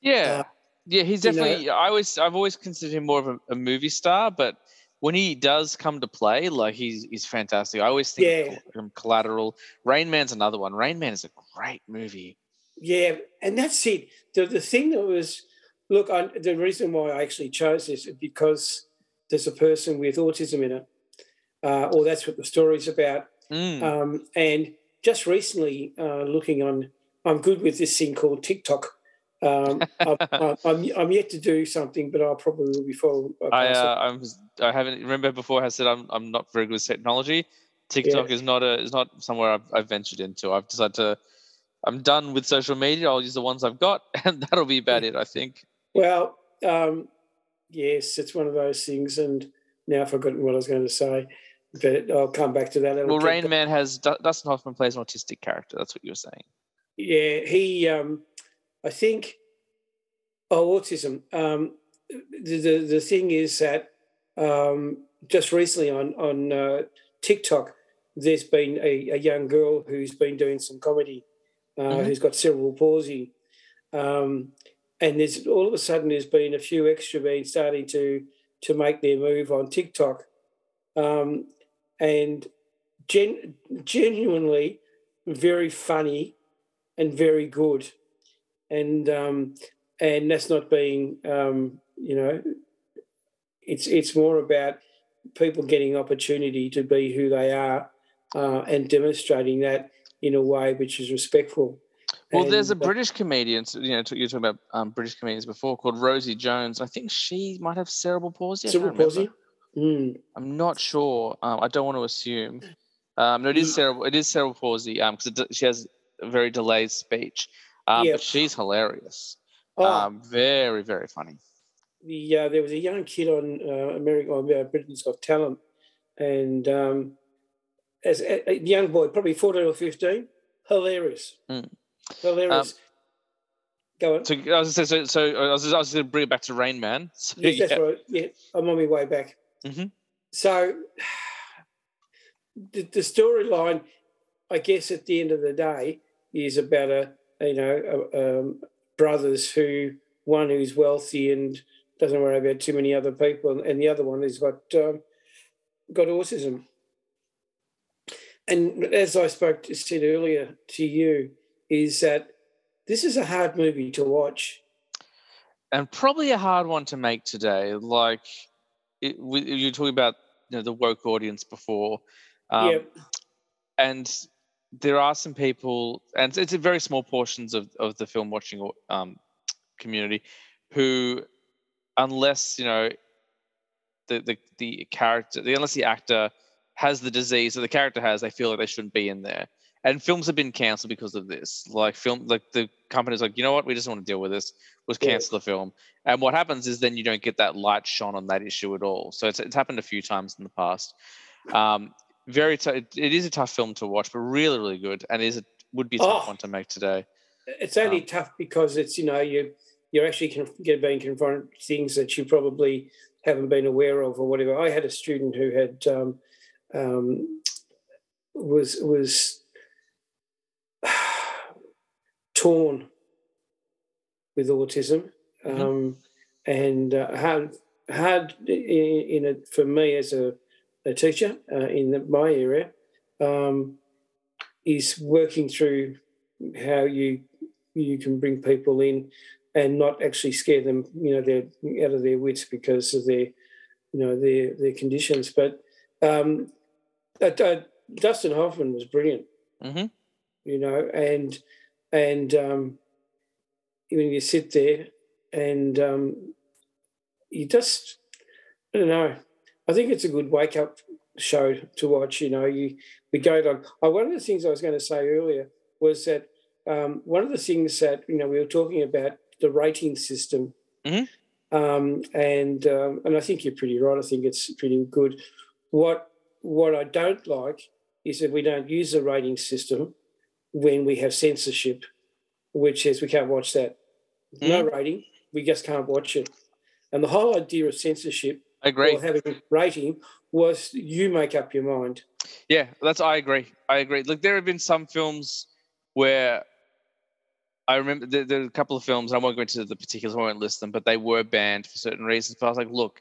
Speaker 1: Yeah, uh, yeah, he's definitely. You know, I always, I've always considered him more of a, a, movie star, but when he does come to play, like he's he's fantastic. I always think yeah. from Collateral. Rain Man's another one. Rain Man is a great movie.
Speaker 2: Yeah, and that's it. The the thing that was look, I, the reason why I actually chose this is because there's a person with autism in it uh, or that's what the story's about. Mm. Um, and just recently, uh, looking on, I'm good with this thing called TikTok. Um, I'm, I'm, I'm, yet to do something, but I'll probably before.
Speaker 1: I uh, I'm, I haven't remember before. I said I'm I'm not very good with technology. TikTok yeah. is not a is not somewhere I've, I've ventured into. I've decided to. I'm done with social media. I'll use the ones I've got, and that'll be about it. I think.
Speaker 2: Well, um, yes, it's one of those things, and now I've forgotten what I was going to say but I'll come back to that.
Speaker 1: well, Rain Man has Dustin Hoffman plays an autistic character. That's what you were saying.
Speaker 2: Yeah, he. Um, I think. Oh, autism. Um, the, the the thing is that um, just recently on on uh, TikTok, there's been a, a, young girl who's been doing some comedy, uh, mm-hmm. who's got cerebral palsy, um, and there's all of a sudden there's been a few extra men starting to to make their move on TikTok. Um, and gen- genuinely very funny and very good. And um, and that's not being um, you know it's it's more about people getting opportunity to be who they are uh, and demonstrating that in a way which is respectful.
Speaker 1: Well, and, there's a British comedian, you know, you were talking about um, British comedians before, called Rosie Jones. I think she might have cerebral palsy.
Speaker 2: Cerebral palsy. Mm.
Speaker 1: I'm not sure. Um, I don't want to assume. Um, no, it is mm. cerebral. It is cerebral palsy. Um, because she has a very delayed speech. Um, but she's hilarious. Oh. Um, very very funny.
Speaker 2: The uh, there was a young kid on uh, American on uh, Britain's Got Talent, and um, as a, young boy, probably fourteen or fifteen, hilarious, mm. Hilarious. Um, Go on.
Speaker 1: So I was, so, so, so I was, I was going to bring it back to Rain Man. So,
Speaker 2: yes, yeah. that's right. Yeah, I'm on my way back.
Speaker 1: Mm-hmm.
Speaker 2: So the, the storyline, I guess, at the end of the day, is about a you know a, um, brothers who one who's wealthy and doesn't worry about too many other people, and the other one has got um, got autism. And as I spoke to, said earlier to you, is that this is a hard movie to watch,
Speaker 1: and probably a hard one to make today. Like it, you were talking about you know, the woke audience before. Um, yep. And there are some people, and it's a very small portions of, of the film watching um, community who, unless, you know, the, the, the character, the, unless the actor has the disease that the character has, they feel like they shouldn't be in there and films have been cancelled because of this. Like film, like the company's like, you know what, we just want to deal with this. Was cancel yeah. the film, and what happens is then you don't get that light shone on that issue at all. So it's, it's happened a few times in the past. Um, very, t- it is a tough film to watch, but really, really good, and is it would be a tough oh, one to make today.
Speaker 2: It's only um, tough because it's you know you you're actually con- being confronted things that you probably haven't been aware of or whatever. I had a student who had um, um, was was torn with autism,
Speaker 1: Mhm.
Speaker 2: um, and uh, hard hard in, in it for me as a, a teacher uh, in the, my area um, is working through how you you can bring people in and not actually scare them, you know, they're out of their wits because of their, you know, their their conditions. But um, uh, uh, Dustin Hoffman was brilliant,
Speaker 1: hmm
Speaker 2: you know, and and um, when you sit there and um, you just, I don't know, I think it's a good wake up show to watch. You know, you we go on. Oh, one of the things I was going to say earlier was that um, one of the things that you know we were talking about the rating system,
Speaker 1: Mhm.
Speaker 2: um, and um, and I think you're pretty right. I think it's pretty good. What what I don't like is that we don't use the rating system when we have censorship, which says we can't watch that. No hmm? rating, we just can't watch it. And the whole idea of censorship
Speaker 1: I agree.
Speaker 2: or having a rating was you make up your mind.
Speaker 1: Yeah, that's I agree. I agree. Like there have been some films where I remember there, there are a couple of films. I won't go into the particulars. I won't list them, but they were banned for certain reasons. But I was like, look,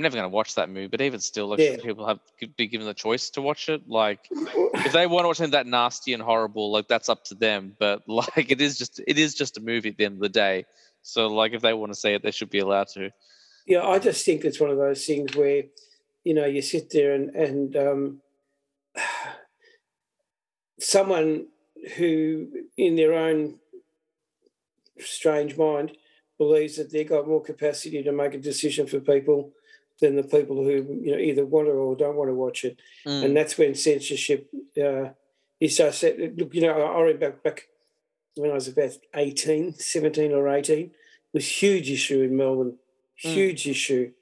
Speaker 1: I'm never going to watch that movie. But even still, like
Speaker 2: Yeah.
Speaker 1: people have be given the choice to watch it. Like if they want to watch something that nasty and horrible, like that's up to them. But like it is just it is just a movie at the end of the day. So like if they want to see it, they should be allowed to.
Speaker 2: Yeah, I just think it's one of those things where, you know, you sit there and and um, someone who, in their own strange mind, believes that they've got more capacity to make a decision for people than the people who you know either want to or don't want to watch it,
Speaker 1: Mm.
Speaker 2: and that's when censorship uh, is so set. Look, you know, I remember back, back when I was about 18, 17 or 18, was huge issue in Melbourne,
Speaker 1: Mm.
Speaker 2: huge issue.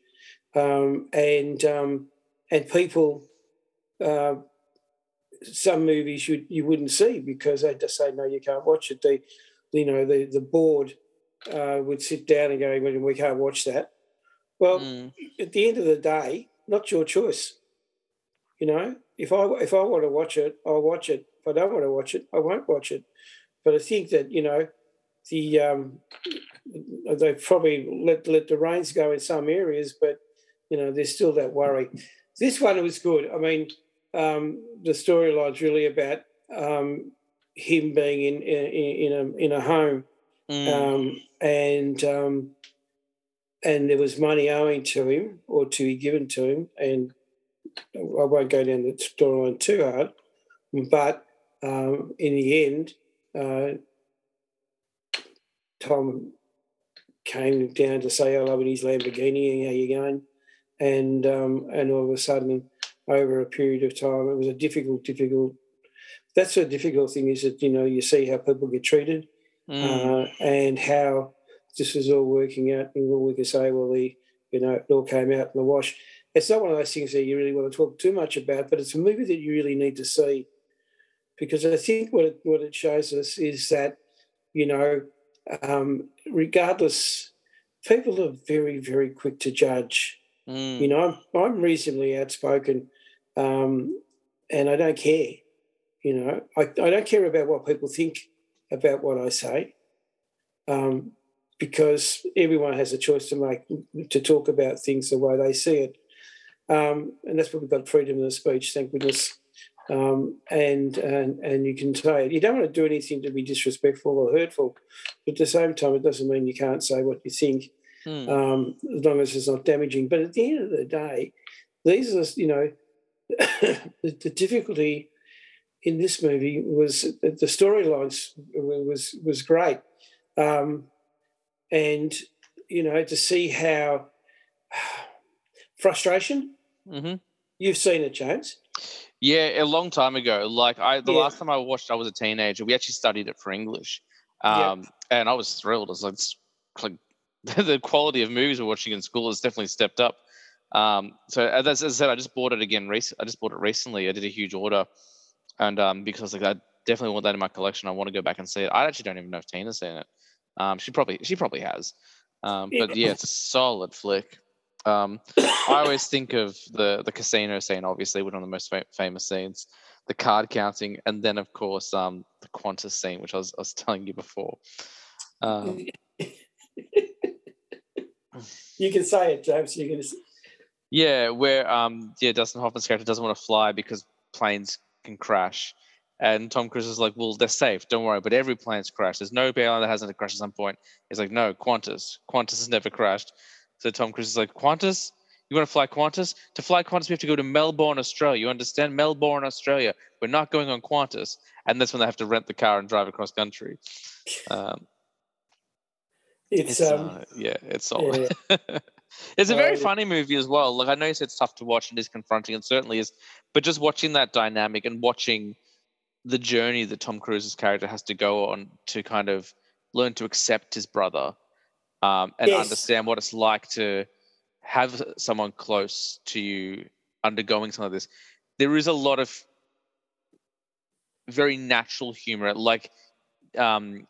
Speaker 2: Um, and um, and people, uh, some movies you, you wouldn't see because they'd just say, no, you can't watch it. The, you know, the, the board uh, would sit down and go, "Well, we can't watch that. Well,
Speaker 1: Mm.
Speaker 2: at the end of the day, not your choice. You know, if I if I want to watch it, I'll watch it. If I don't want to watch it, I won't watch it. But I think that you know, the um, they probably let let the reins go in some areas, but you know, there's still that worry. This one was good. I mean, um, the storyline's really about um, him being in in, in a in a home
Speaker 1: Mm.
Speaker 2: um, and um, and there was money owing to him or to be given to him, and I won't go down the storyline too hard, but um, in the end, uh, Tom came down to say hello in his Lamborghini and how you going, and um, and all of a sudden, over a period of time, it was a difficult, difficult. That's a difficult thing is that you know you see how people get treated
Speaker 1: Mm.
Speaker 2: uh, and how this was all working out. And we can say, well, the you know, it all came out in the wash. It's not one of those things that you really want to talk too much about, but it's a movie that you really need to see because I think what it, what it shows us is that you know, um, regardless, people are very very quick to judge.
Speaker 1: Mm.
Speaker 2: You know, I'm, I'm reasonably outspoken, um, and I don't care. You know, I, I don't care about what people think about what I say, um, because everyone has a choice to make to talk about things the way they see it, um, and that's why we've got freedom of speech. Thank goodness. Um, and and and you can say it. You don't want to do anything to be disrespectful or hurtful, but at the same time, it doesn't mean you can't say what you think
Speaker 1: Mm.
Speaker 2: um, as long as it's not damaging. But at the end of the day, these are, you know, the, the difficulty in this movie was that the storylines was was great, um, and you know to see how frustration.
Speaker 1: hmm
Speaker 2: You've seen it, James.
Speaker 1: Yeah, a long time ago. Like I, the
Speaker 2: Yeah.
Speaker 1: last time I watched, I was a teenager. We actually studied it for English, um, and I was thrilled. I was like, it's like the quality of movies we're watching in school has definitely stepped up. Um, so as, as I said, I just bought it again. Rec- I just bought it recently. I did a huge order, and um, because like I definitely want that in my collection. I want to go back and see it. I actually don't even know if Tina's seen it. Um, she probably she probably has. Um, but yeah, it's a solid flick. Um, I always think of the the casino scene, obviously one of the most fa- famous scenes, the card counting, and then of course um, the Qantas scene, which I was, I was telling you before. Um,
Speaker 2: you can say it, James. You can.
Speaker 1: Yeah, where um yeah Dustin Hoffman's character doesn't want to fly because planes can crash, and Tom Cruise is like, well, they're safe, don't worry. But every plane's crashed. There's no airline that hasn't crashed at some point. He's like, no, Qantas. Qantas has never crashed. So Tom Cruise is like, Qantas? You want to fly Qantas? To fly Qantas, we have to go to Melbourne, Australia. You understand? Melbourne, Australia. We're not going on Qantas. And that's when they have to rent the car and drive across country. Um,
Speaker 2: It's,
Speaker 1: it's,
Speaker 2: um,
Speaker 1: uh, yeah, it's solid. it's a very
Speaker 2: Uh,
Speaker 1: funny movie as well. Like I know you said it's tough to watch and is confronting, and certainly is. But just watching that dynamic and watching the journey that Tom Cruise's character has to go on to kind of learn to accept his brother um, and
Speaker 2: Yes.
Speaker 1: understand what it's like to have someone close to you undergoing some of this. There is a lot of very natural humor. Like um,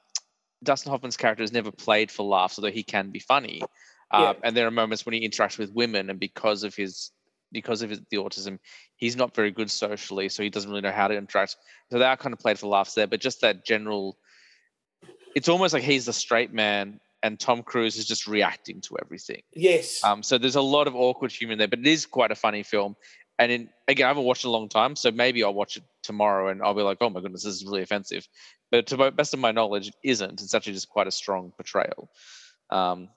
Speaker 1: Dustin Hoffman's character has never played for laughs, although he can be funny. Uh,
Speaker 2: Yeah.
Speaker 1: And there are moments when he interacts with women, and because of his because of the autism, he's not very good socially, so he doesn't really know how to interact. So they are kind of played for laughs there, but just that general. It's almost like he's the straight man, and Tom Cruise is just reacting to everything.
Speaker 2: yes.
Speaker 1: Um, so there's a lot of awkward humor there, but it is quite a funny film. And in, again, I haven't watched it in a long time, so maybe I'll watch it tomorrow and I'll be like, oh my goodness, this is really offensive. But to the best of my knowledge, it isn't. It's actually just quite a strong portrayal, um,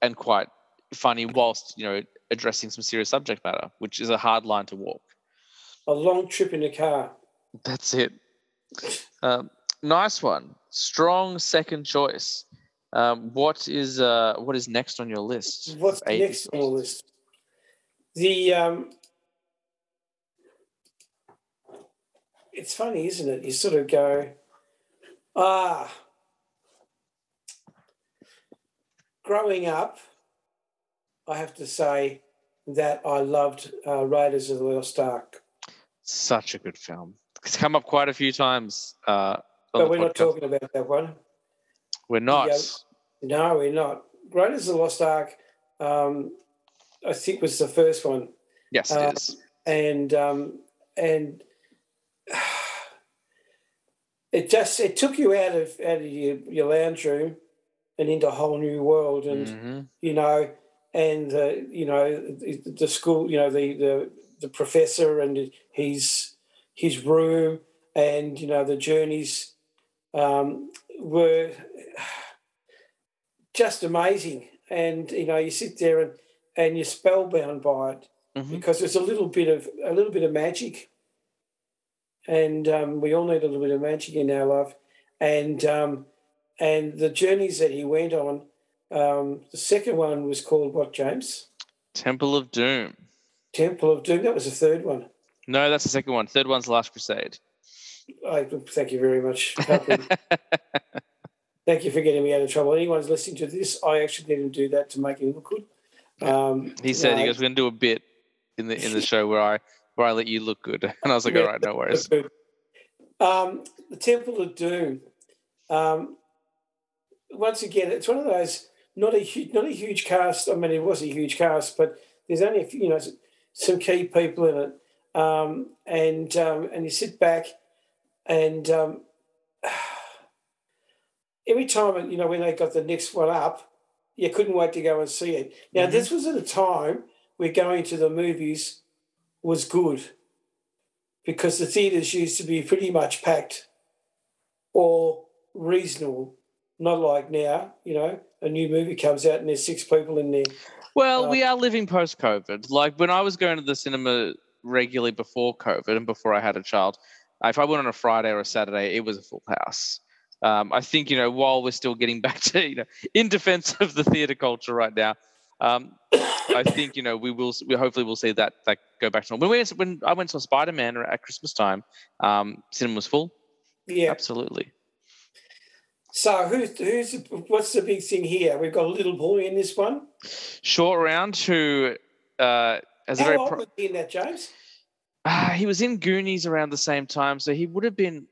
Speaker 1: and quite funny whilst you know addressing some serious subject matter, which is a hard line to walk.
Speaker 2: a long trip in the car.
Speaker 1: That's it. Um, nice one. Strong second choice. Um, what is uh, what is next on your list?
Speaker 2: What's next on the list? The um, it's funny, isn't it? You sort of go, ah. Growing up, I have to say that I loved uh, Raiders of the Lost Ark,
Speaker 1: Such a good film. It's come up quite a few times. Uh,
Speaker 2: but we're not talking about that one.
Speaker 1: We're not.
Speaker 2: Yeah. No, we're not. Raiders of the Lost Ark, um, I think was the first one.
Speaker 1: Yes, it
Speaker 2: Uh,
Speaker 1: is.
Speaker 2: and um, and it just it took you out of out of your, your lounge room and into a whole new world and
Speaker 1: Mhm.
Speaker 2: you know and uh, you know the, the school you know the, the the professor and his his room and you know the journeys um, were just amazing and you know you sit there and and you're spellbound by it
Speaker 1: Mhm.
Speaker 2: because there's a little bit of a little bit of magic, and um, we all need a little bit of magic in our life, and um, and the journeys that he went on. Um, the second one was called what, James?
Speaker 1: Temple of Doom.
Speaker 2: Temple of Doom. That was the third one.
Speaker 1: No, that's the second one. Third one's Last Crusade.
Speaker 2: I thank you very much. Thank you for getting me out of trouble. Anyone's listening to this, I actually didn't do that to make him look good. Um,
Speaker 1: he said, "He
Speaker 2: no,
Speaker 1: goes, we're gonna do a bit in the in the show where I where I let you look good," and I was like. "All right, no worries."
Speaker 2: Um, the Temple of Doom. Um, once again, it's one of those not a huge, not a huge cast. I mean, it was a huge cast, but there's only a few, you know some key people in it, um, and um, and you sit back, and um, every time you know when they got the next one up, you couldn't wait to go and see it. Now
Speaker 1: Mhm.
Speaker 2: this was at a time where going to the movies was good because the theatres used to be pretty much packed or reasonable, not like now, you know, a new movie comes out and there's six people in there.
Speaker 1: Well,
Speaker 2: Uh,
Speaker 1: we are living post COVID. Like when I was going to the cinema regularly before COVID and before I had a child, if I went on a Friday or a Saturday, it was a full house. Um, I think you know while we're still getting back to you know in defense of the theater culture right now, um, I think you know we will we hopefully will see that that go back to normal. When we when I went to Spider Man at Christmas time, um, cinema was full.
Speaker 2: Yeah.
Speaker 1: Absolutely.
Speaker 2: So who's who's what's the big thing here? We've got a little boy in this one.
Speaker 1: Short round who uh, has a
Speaker 2: How
Speaker 1: very
Speaker 2: old
Speaker 1: pro-
Speaker 2: was he in that, James?
Speaker 1: Ah, he was in Goonies around the same time, so he would have been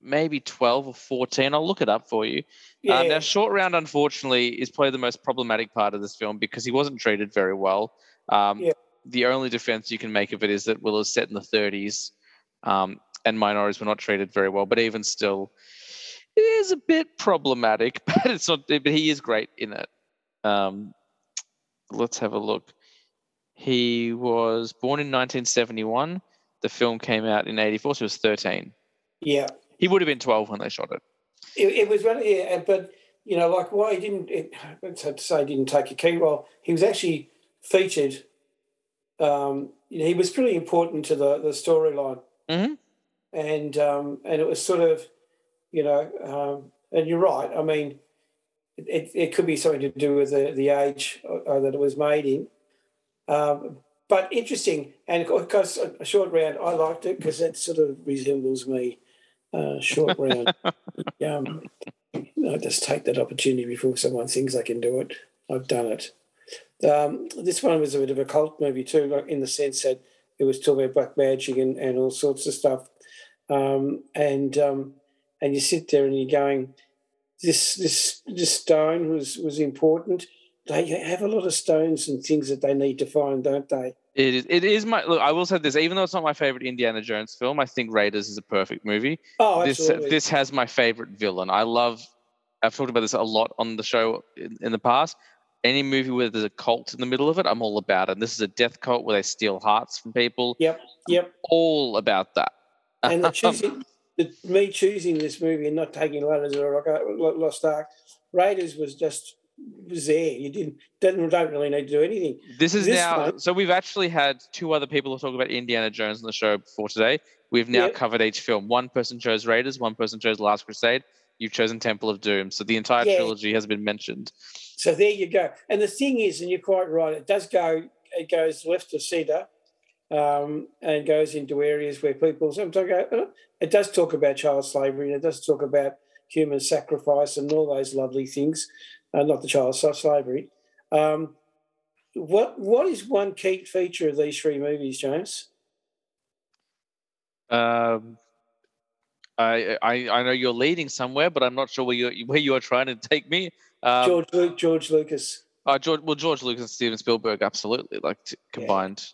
Speaker 1: maybe 12 or 14. I'll look it up for you.
Speaker 2: Yeah.
Speaker 1: Um, now, Short Round, unfortunately, is probably the most problematic part of this film because he wasn't treated very well. Um,
Speaker 2: Yeah.
Speaker 1: The only defense you can make of it is that Will is set in the 30s um, and minorities were not treated very well. But even still, it is a bit problematic, but it's not. But he is great in it. Um, let's have a look. He was born in 1971. The film came out in 84, so he was 13.
Speaker 2: Yeah.
Speaker 1: He would have been 12 when they shot it.
Speaker 2: It, it was yeah, but you know, like why he didn't. It, it's hard to say he didn't take a key role. He was actually featured. Um, you know, he was pretty important to the the storyline,
Speaker 1: Mhm.
Speaker 2: and um, and it was sort of, you know, um, and you're right. I mean, it, it could be something to do with the the age uh, that it was made in. Um, but interesting, and of course, a short round. I liked it because it sort of resembles me. Uh, short round. um, I just take that opportunity before someone thinks I can do it. I've done it. Um, this one was a bit of a cult movie too, like in the sense that it was talking about black magic and, and all sorts of stuff. Um, and um, and you sit there and you're going, this this this stone was was important. They have a lot of stones and things that they need to find, don't they?
Speaker 1: It is. It is my. Look, I will say this. Even though it's not my favorite Indiana Jones film, I think Raiders is a perfect movie.
Speaker 2: Oh,
Speaker 1: this
Speaker 2: absolutely.
Speaker 1: this has my favorite villain. I love. I've talked about this a lot on the show in, in the past. Any movie where there's a cult in the middle of it, I'm all about it. And This is a death cult where they steal hearts from people.
Speaker 2: Yep, yep.
Speaker 1: All about that.
Speaker 2: And the choosing, the, me choosing this movie and not taking Raiders or Lost Ark, Raiders was just was there. You didn't didn't don't really need to do anything.
Speaker 1: This is
Speaker 2: This
Speaker 1: now.
Speaker 2: one-
Speaker 1: So we've actually had two other people talk about Indiana Jones on the show before today. We've now
Speaker 2: Yep.
Speaker 1: covered each film. One person chose Raiders. One person chose Last Crusade. You've chosen Temple of Doom. So the entire
Speaker 2: Yeah.
Speaker 1: trilogy has been mentioned.
Speaker 2: So there you go. And the thing is, and you're quite right, it does go, it goes left to centre um, and goes into areas where people sometimes go, it does talk about child slavery and it does talk about human sacrifice and all those lovely things, uh, not the child slavery. Um, what What is one key feature of these three movies, James?
Speaker 1: Um, I, I I know you're leading somewhere, but I'm not sure where you where you are trying to take me. Um,
Speaker 2: George, Lu- George Lucas.
Speaker 1: uh, George, well, George Lucas and Steven Spielberg, absolutely, like t- combined.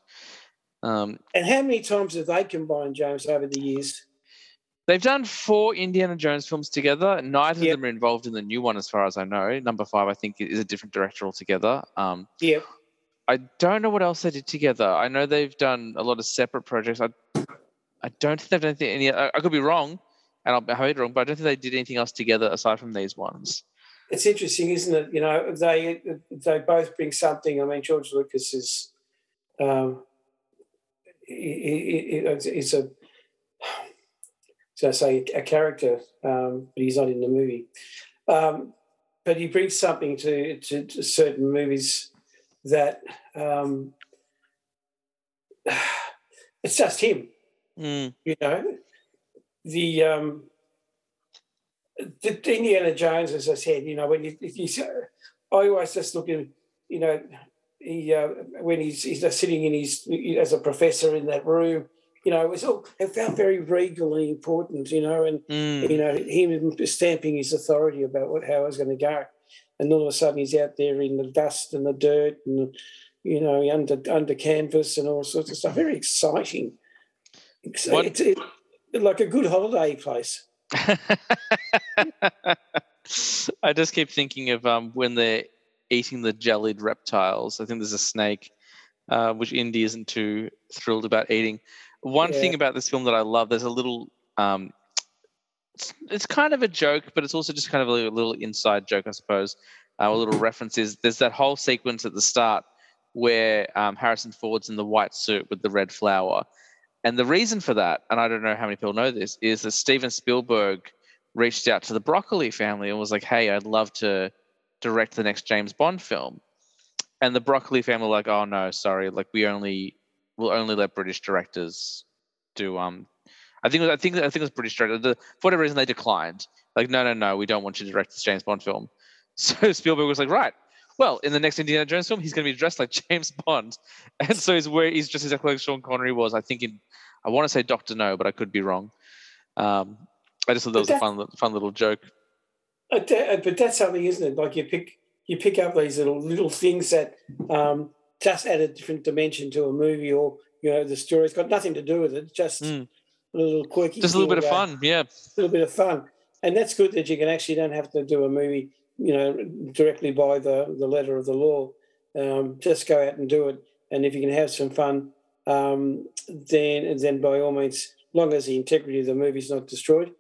Speaker 1: Um,
Speaker 2: And how many times have they combined, James, over the years?
Speaker 1: they've done four Indiana Jones films together. Neither
Speaker 2: Yep.
Speaker 1: of them are involved in the new one, as far as I know. Number five, I think, is a different director altogether. Um,
Speaker 2: Yep.
Speaker 1: I don't know what else they did together. I know they've done a lot of separate projects. I, I don't think they've done anything. Any, I, I could be wrong, and I'll it wrong, but I don't think they did anything else together aside from these ones.
Speaker 2: it's interesting, isn't it? You know, they they both bring something. I mean, George Lucas is, um, he, he, he- he's a, so I say a character, um, but he's not in the movie. Um, but he brings something to, to, to certain movies that um, it's just him
Speaker 1: Mm,
Speaker 2: you know the um the Indiana Jones, as I said, you know, when you, if you I always just look at, you know, he uh, when he's he's just sitting in his as a professor in that room, you know, it was all it felt very regally important, you know, and
Speaker 1: mm.
Speaker 2: you know him stamping his authority about what how it was going to go, and all of a sudden he's out there in the dust and the dirt and you know under under canvas and all sorts of stuff. Very exciting. It's, it's, it's like a good holiday place.
Speaker 1: I just keep thinking of um, when they're eating the jellied reptiles. I think there's a snake, uh, which Indy isn't too thrilled about eating. One thing about this film that I love, there's a little, um, it's, it's kind of a joke, but it's also just kind of a little, little inside joke, I suppose. Uh, a little reference is there's that whole sequence at the start where um, Harrison Ford's in the white suit with the red flower. And the reason for that, and I don't know how many people know this, is that Steven Spielberg reached out to the Broccoli family and was like, "Hey, I'd love to direct the next James Bond film." And the Broccoli family were like, "Oh no, sorry, like we only will only let British directors do um." I think I think I think it was British director. The, for whatever reason, they declined. Like, no, no, no, we don't want you to direct this James Bond film. So Spielberg was like, right. Well, in the next Indiana Jones film, he's going to be dressed like James Bond, and so he's where he's just exactly like Sean Connery was. I think in, I want to say Doctor No, but I could be wrong. Um, I just thought that was a fun, fun little joke.
Speaker 2: But, but that's something, isn't it? Like you pick you pick up these little little things that um, just add a different dimension to a movie, or you know, the story's got nothing to do with it. Just
Speaker 1: Mm.
Speaker 2: a little quirky,
Speaker 1: Just a little bit of
Speaker 2: uh,
Speaker 1: fun, yeah.
Speaker 2: A little bit of fun. and that's good that you can actually don't have to do a movie, you know, directly by the the letter of the law. Um, just go out and do it, and if you can have some fun, um, then then by all means, long as the integrity of the movie's not destroyed,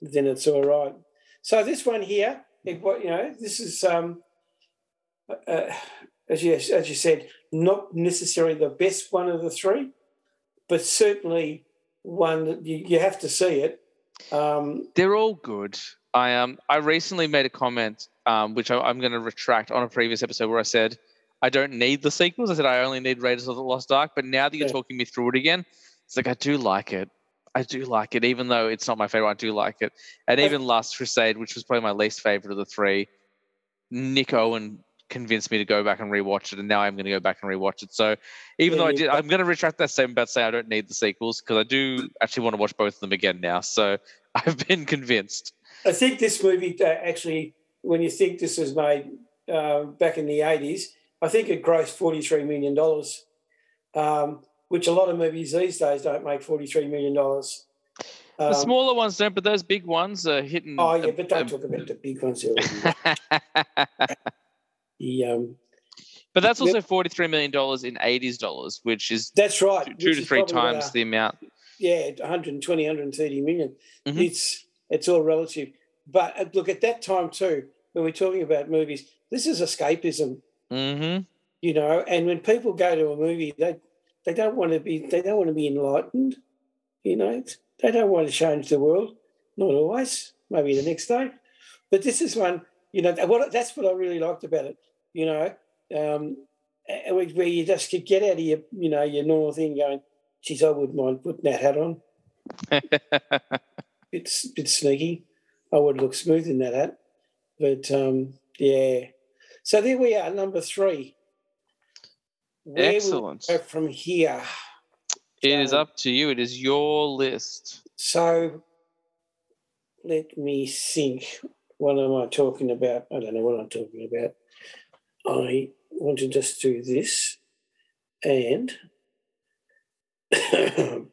Speaker 2: then it's all right. So this one here, it, you know, this is um, uh, as you as you said, not necessarily the best one of the three, but certainly one that you, you have to see it. Um,
Speaker 1: They're all good. I um I recently made a comment um which I, am going to retract on a previous episode where I said I don't need the sequels. I said I only need Raiders of the Lost Ark. But now that you're yeah. talking me through it again, it's like I do like it. I do like it, even though it's not my favorite. I do like it, and even Last Crusade, which was probably my least favorite of the three. Nick Owen convinced me to go back and rewatch it, and now I'm going to go back and rewatch it. So even yeah, though I did, I'm going to retract that statement about saying I don't need the sequels because I do actually want to watch both of them again now. So I've been convinced.
Speaker 2: I think this movie uh, actually, when you think this was made uh, back in the 80s, I think it grossed $43 million, um, which a lot of movies these days don't make $43 million. Um,
Speaker 1: the smaller ones don't, but those big ones are hitting.
Speaker 2: Oh, yeah, but don't talk about the big ones. the, um,
Speaker 1: but that's also $43 million in 80s dollars, which is
Speaker 2: that's right.
Speaker 1: two, two to three times the amount.
Speaker 2: Yeah, 120, 130 million. Mm-hmm. It's, it's all relative. But uh, look, at that time too, when we're talking about movies, this is escapism.
Speaker 1: Mm-hmm.
Speaker 2: You know, and when people go to a movie, they they don't want to be they don't want to be enlightened. You know, they don't want to change the world. Not always. Maybe the next day. But this is one. You know, what that's what I really liked about it. You know, um, where you just could get out of your you know your normal thing, going, "Geez, I wouldn't mind putting that hat on." it's it's sneaky. I would look smooth in that hat, but um, yeah. So there we are, number three.
Speaker 1: Excellent.
Speaker 2: From here?
Speaker 1: It is up to you. It is your list.
Speaker 2: So let me think. What am I talking about? I don't know what I'm talking about. I want to just do this and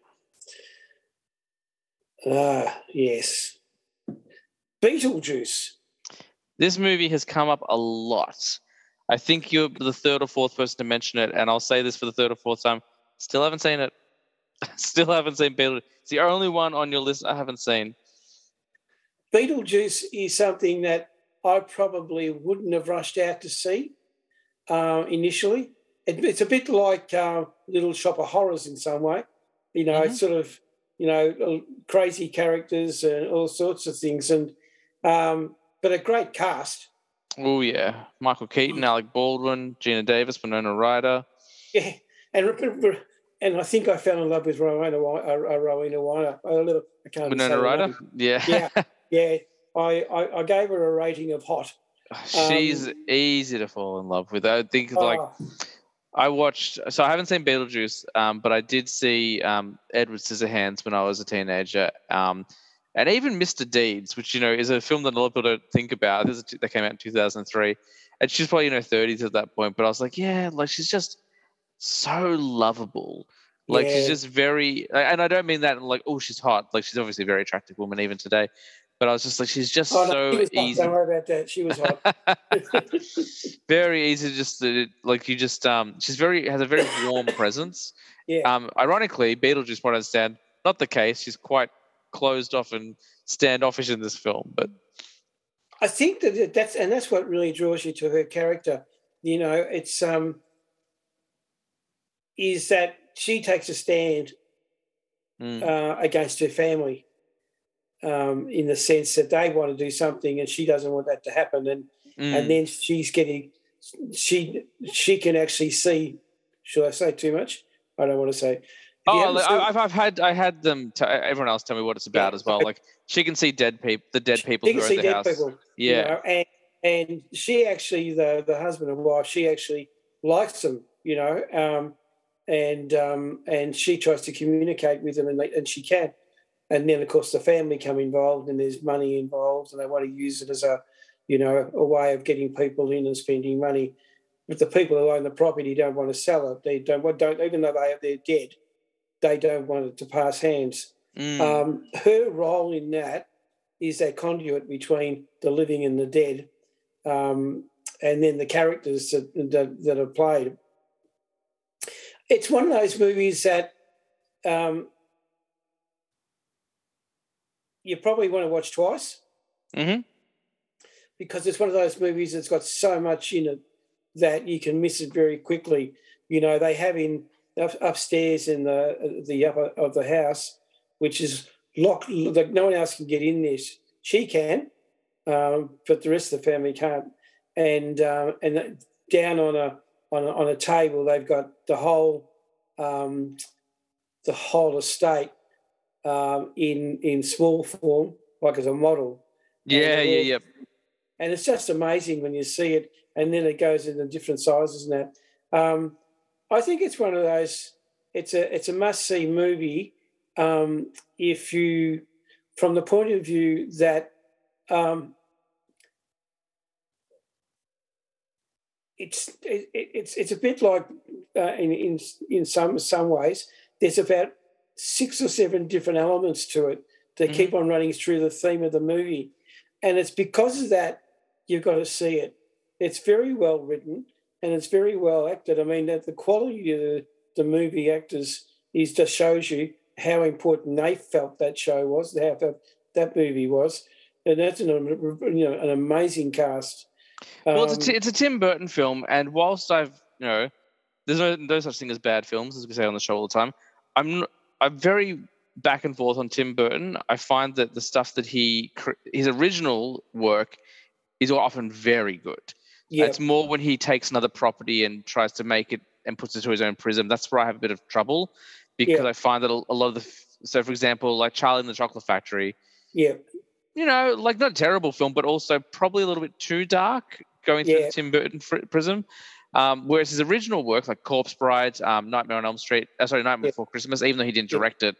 Speaker 2: ah yes beetlejuice
Speaker 1: this movie has come up a lot. I think you're the third or fourth person to mention it, and I'll say this for the third or fourth time. Still haven't seen it. Still haven't seen Beetlejuice. It's the only one on your list I haven't seen.
Speaker 2: Beetlejuice is something that I probably wouldn't have rushed out to see uh, initially. It, it's a bit like uh, Little Shop of Horrors in some way. You know, mm-hmm. sort of, you know, crazy characters and all sorts of things. And um, but a great cast.
Speaker 1: Oh yeah, Michael Keaton, Alec Baldwin, Geena Davis, Winona Ryder.
Speaker 2: Yeah, and and I think I fell in love with Rowena uh, Rowena Ryder. A little, I can't.
Speaker 1: Winona Ryder.
Speaker 2: Yeah. Yeah, yeah. I, I, I gave her a rating of hot.
Speaker 1: She's um, easy to fall in love with. I think like. Oh. I watched, so I haven't seen Beetlejuice, um, but I did see um, Edward Scissorhands when I was a teenager. Um, and even Mr. Deeds, which you know is a film that a lot of people don't think about. This is, that came out in 2003, and she's probably in her 30s at that point. But I was like, yeah, like she's just so lovable. Like yeah. she's just very, and I don't mean that like, oh, she's hot. Like she's obviously a very attractive woman even today. But I was just like, she's just oh, no, so easy.
Speaker 2: Don't worry about that. She was hot.
Speaker 1: very easy, just to, like you just um, she's very has a very warm presence.
Speaker 2: Yeah.
Speaker 1: Um, ironically, Beetlejuice, what I understand, not the case. She's quite closed off and standoffish in this film. But
Speaker 2: I think that that's and that's what really draws you to her character. You know, it's um is that she takes a stand mm. uh, against her family um, in the sense that they want to do something and she doesn't want that to happen, and mm. and then she's getting she she can actually see. Should I say too much? I don't want to say
Speaker 1: Oh, I've, I've had I had them. T- everyone else tell me what it's about yeah, as well. Like she can see dead people, the dead people who are in the house. People, yeah, you know,
Speaker 2: and and she actually the the husband and wife she actually likes them. You know, um, and um, and she tries to communicate with them, and they, and she can. And then of course the family come involved, and there's money involved, and they want to use it as a, you know, a way of getting people in and spending money. But the people who own the property don't want to sell it. They don't don't even though they they're dead they don't want it to pass hands.
Speaker 1: Mm.
Speaker 2: Um, her role in that is a conduit between the living and the dead, um, and then the characters that, that, that are played. It's one of those movies that um, you probably want to watch twice
Speaker 1: Mm-hmm.
Speaker 2: because it's one of those movies that's got so much in it that you can miss it very quickly. You know, they have in up, upstairs in the the upper of the house, which is locked. Like no one else can get in there. She can, um, but the rest of the family can't. And um, and down on a on a, on a table, they've got the whole um, the whole estate um, in in small form, like as a model.
Speaker 1: Yeah, yeah, yeah.
Speaker 2: And it's just amazing when you see it, and then it goes into different sizes and that. I think it's one of those. It's a it's a must see movie um, if you, from the point of view that um, it's it, it's it's a bit like uh, in in in some some ways. There's about six or seven different elements to it that
Speaker 1: Mhm.
Speaker 2: keep on running through the theme of the movie, and it's because of that you've got to see it. It's very well written and it's very well acted. I mean, that the quality of the, the movie actors is just shows you how important they felt that show was, how felt that movie was, and that's an you know an amazing cast.
Speaker 1: Well, it's a,
Speaker 2: Um,
Speaker 1: it's a Tim Burton film, and whilst I've you know, there's no no such thing as bad films, as we say on the show all the time. I'm I'm very back and forth on Tim Burton. I find that the stuff that he his original work is often very good.
Speaker 2: Yeah,
Speaker 1: It's more when he takes another property and tries to make it and puts it to his own prism. That's where I have a bit of trouble because
Speaker 2: Yeah.
Speaker 1: I find that a, lot of the so, for example, like Charlie and the Chocolate Factory,
Speaker 2: yeah,
Speaker 1: you know, like not a terrible film, but also probably a little bit too dark going through
Speaker 2: Yeah.
Speaker 1: the Tim Burton fr- prism. Um, whereas his original work, like Corpse Bride, um, Nightmare on Elm Street, uh, sorry, Nightmare
Speaker 2: Yeah.
Speaker 1: Before Christmas, even though he didn't direct it,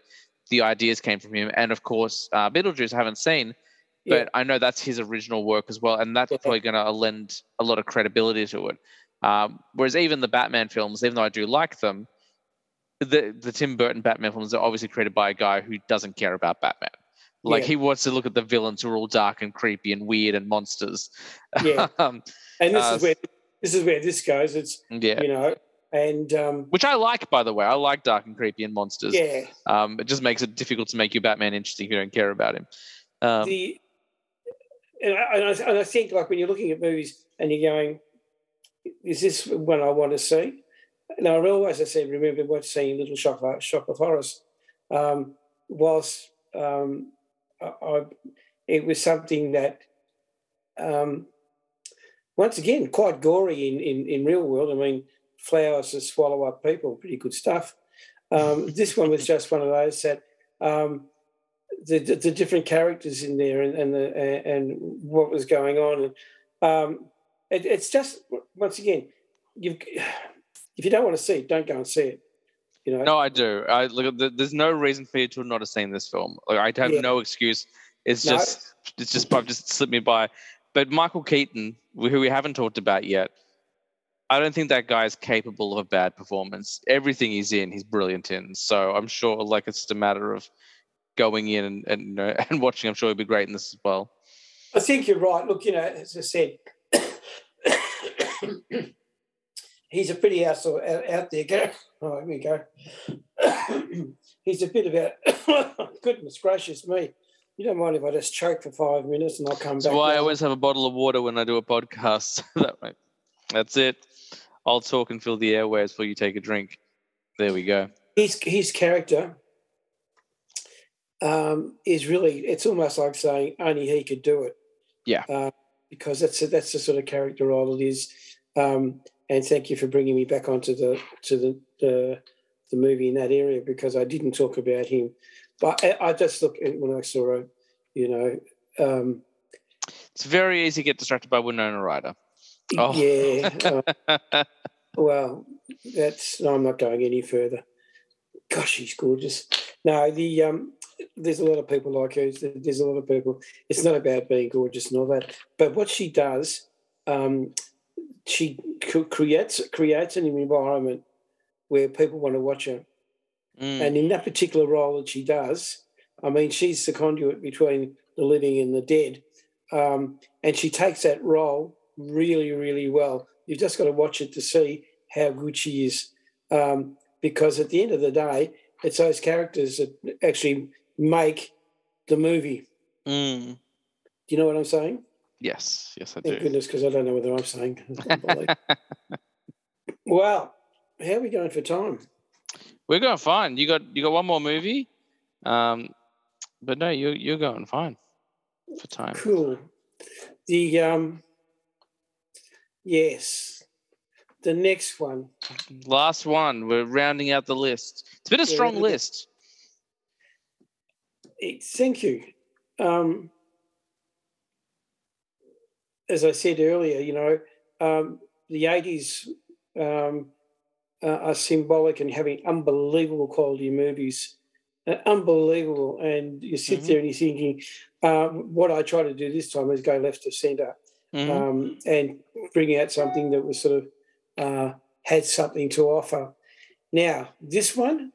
Speaker 1: the ideas came from him. And of course, uh, Beetlejuice, I haven't seen,
Speaker 2: yeah,
Speaker 1: but I know that's his original work as well, and that's probably going to lend a lot of credibility to it. Um, whereas even the Batman films, even though I do like them, the the Tim Burton Batman films are obviously created by a guy who doesn't care about Batman. Like
Speaker 2: Yeah.
Speaker 1: he wants to look at the villains who are all dark and creepy and weird and monsters.
Speaker 2: Yeah.
Speaker 1: um,
Speaker 2: and this
Speaker 1: uh,
Speaker 2: is where this is where this goes. It's
Speaker 1: yeah.
Speaker 2: you know, and um,
Speaker 1: Which I like, by the way. I like dark and creepy and monsters.
Speaker 2: yeah,
Speaker 1: Um, it just makes it difficult to make your Batman interesting if you don't care about him. Um,
Speaker 2: the and I, and, I, and I think like when you're looking at movies and you're going, is this one I want to see? Now I always I said remember watching Little Shop of, Shop of Horrors, um, whilst um, I, I, it was something that um, once again quite gory in, in in real world. I mean, flowers that swallow up people, pretty good stuff. Um, this one was just one of those that. The, the, the different characters in there and and, the, and what was going on. And um, it, it's just once again, you if you don't want to see it, don't go and see it. You know,
Speaker 1: no, I do. I look. There's no reason for you to not have seen this film. Like, I have
Speaker 2: Yeah.
Speaker 1: no excuse. It's
Speaker 2: No.
Speaker 1: just, it's just, I've just slipped me by. But Michael Keaton, who we haven't talked about yet, I don't think that guy is capable of a bad performance. Everything he's in, he's brilliant in. So I'm sure, like, it's just a matter of going in and and, you uh, know, and watching. I'm sure he'll be great in this as well.
Speaker 2: I think you're right. Look, you know, as I said, he's a pretty out, out, out there guy. Oh, here we go. he's a bit about, goodness gracious me. You don't mind if I just choke for five minutes and I'll come
Speaker 1: That's
Speaker 2: back.
Speaker 1: why I always have a bottle of water when I do a podcast. that way, that's it. I'll talk and fill the airways before you take a drink. There we go.
Speaker 2: his his character um, is really it's almost like saying only he could do it.
Speaker 1: Yeah.
Speaker 2: Uh, because that's a, that's the sort of character role it is. Um, and thank you for bringing me back onto the to the the, the movie in that area because I didn't talk about him, but I, I just look at when I saw it, you know. Um,
Speaker 1: It's very easy to get distracted by Winona Ryder. Oh.
Speaker 2: Yeah. uh, well, that's no, I'm not going any further. Gosh, he's gorgeous. No, the um, there's a lot of people like her. There's a lot of people. It's not about being gorgeous and all that, but what she does, um, she creates creates an environment where people want to watch her.
Speaker 1: Mm.
Speaker 2: And in that particular role that she does, I mean, she's the conduit between the living and the dead. Um, and she takes that role really, really well. You've just got to watch it to see how good she is. Um, because at the end of the day, it's those characters that actually make the movie.
Speaker 1: Mm.
Speaker 2: Do you know what I'm saying?
Speaker 1: Yes, yes, I
Speaker 2: Thank
Speaker 1: do.
Speaker 2: goodness, because I don't know whether I'm saying. well, how are we going for time?
Speaker 1: We're going fine. You got you got one more movie, um, but no, you you're going fine for time.
Speaker 2: Cool. The um, yes, the next one.
Speaker 1: Last one. We're rounding out the list. It's been a strong
Speaker 2: at-
Speaker 1: list.
Speaker 2: Thank you. Um, as I said earlier, you know, um, the eighties um, uh, are symbolic and having unbelievable quality movies, uh, unbelievable. And you sit
Speaker 1: Mhm.
Speaker 2: there and you're thinking, uh, what I try to do this time is go left to centre.
Speaker 1: Mhm.
Speaker 2: um, and bring out something that was sort of uh, had something to offer. Now, this one,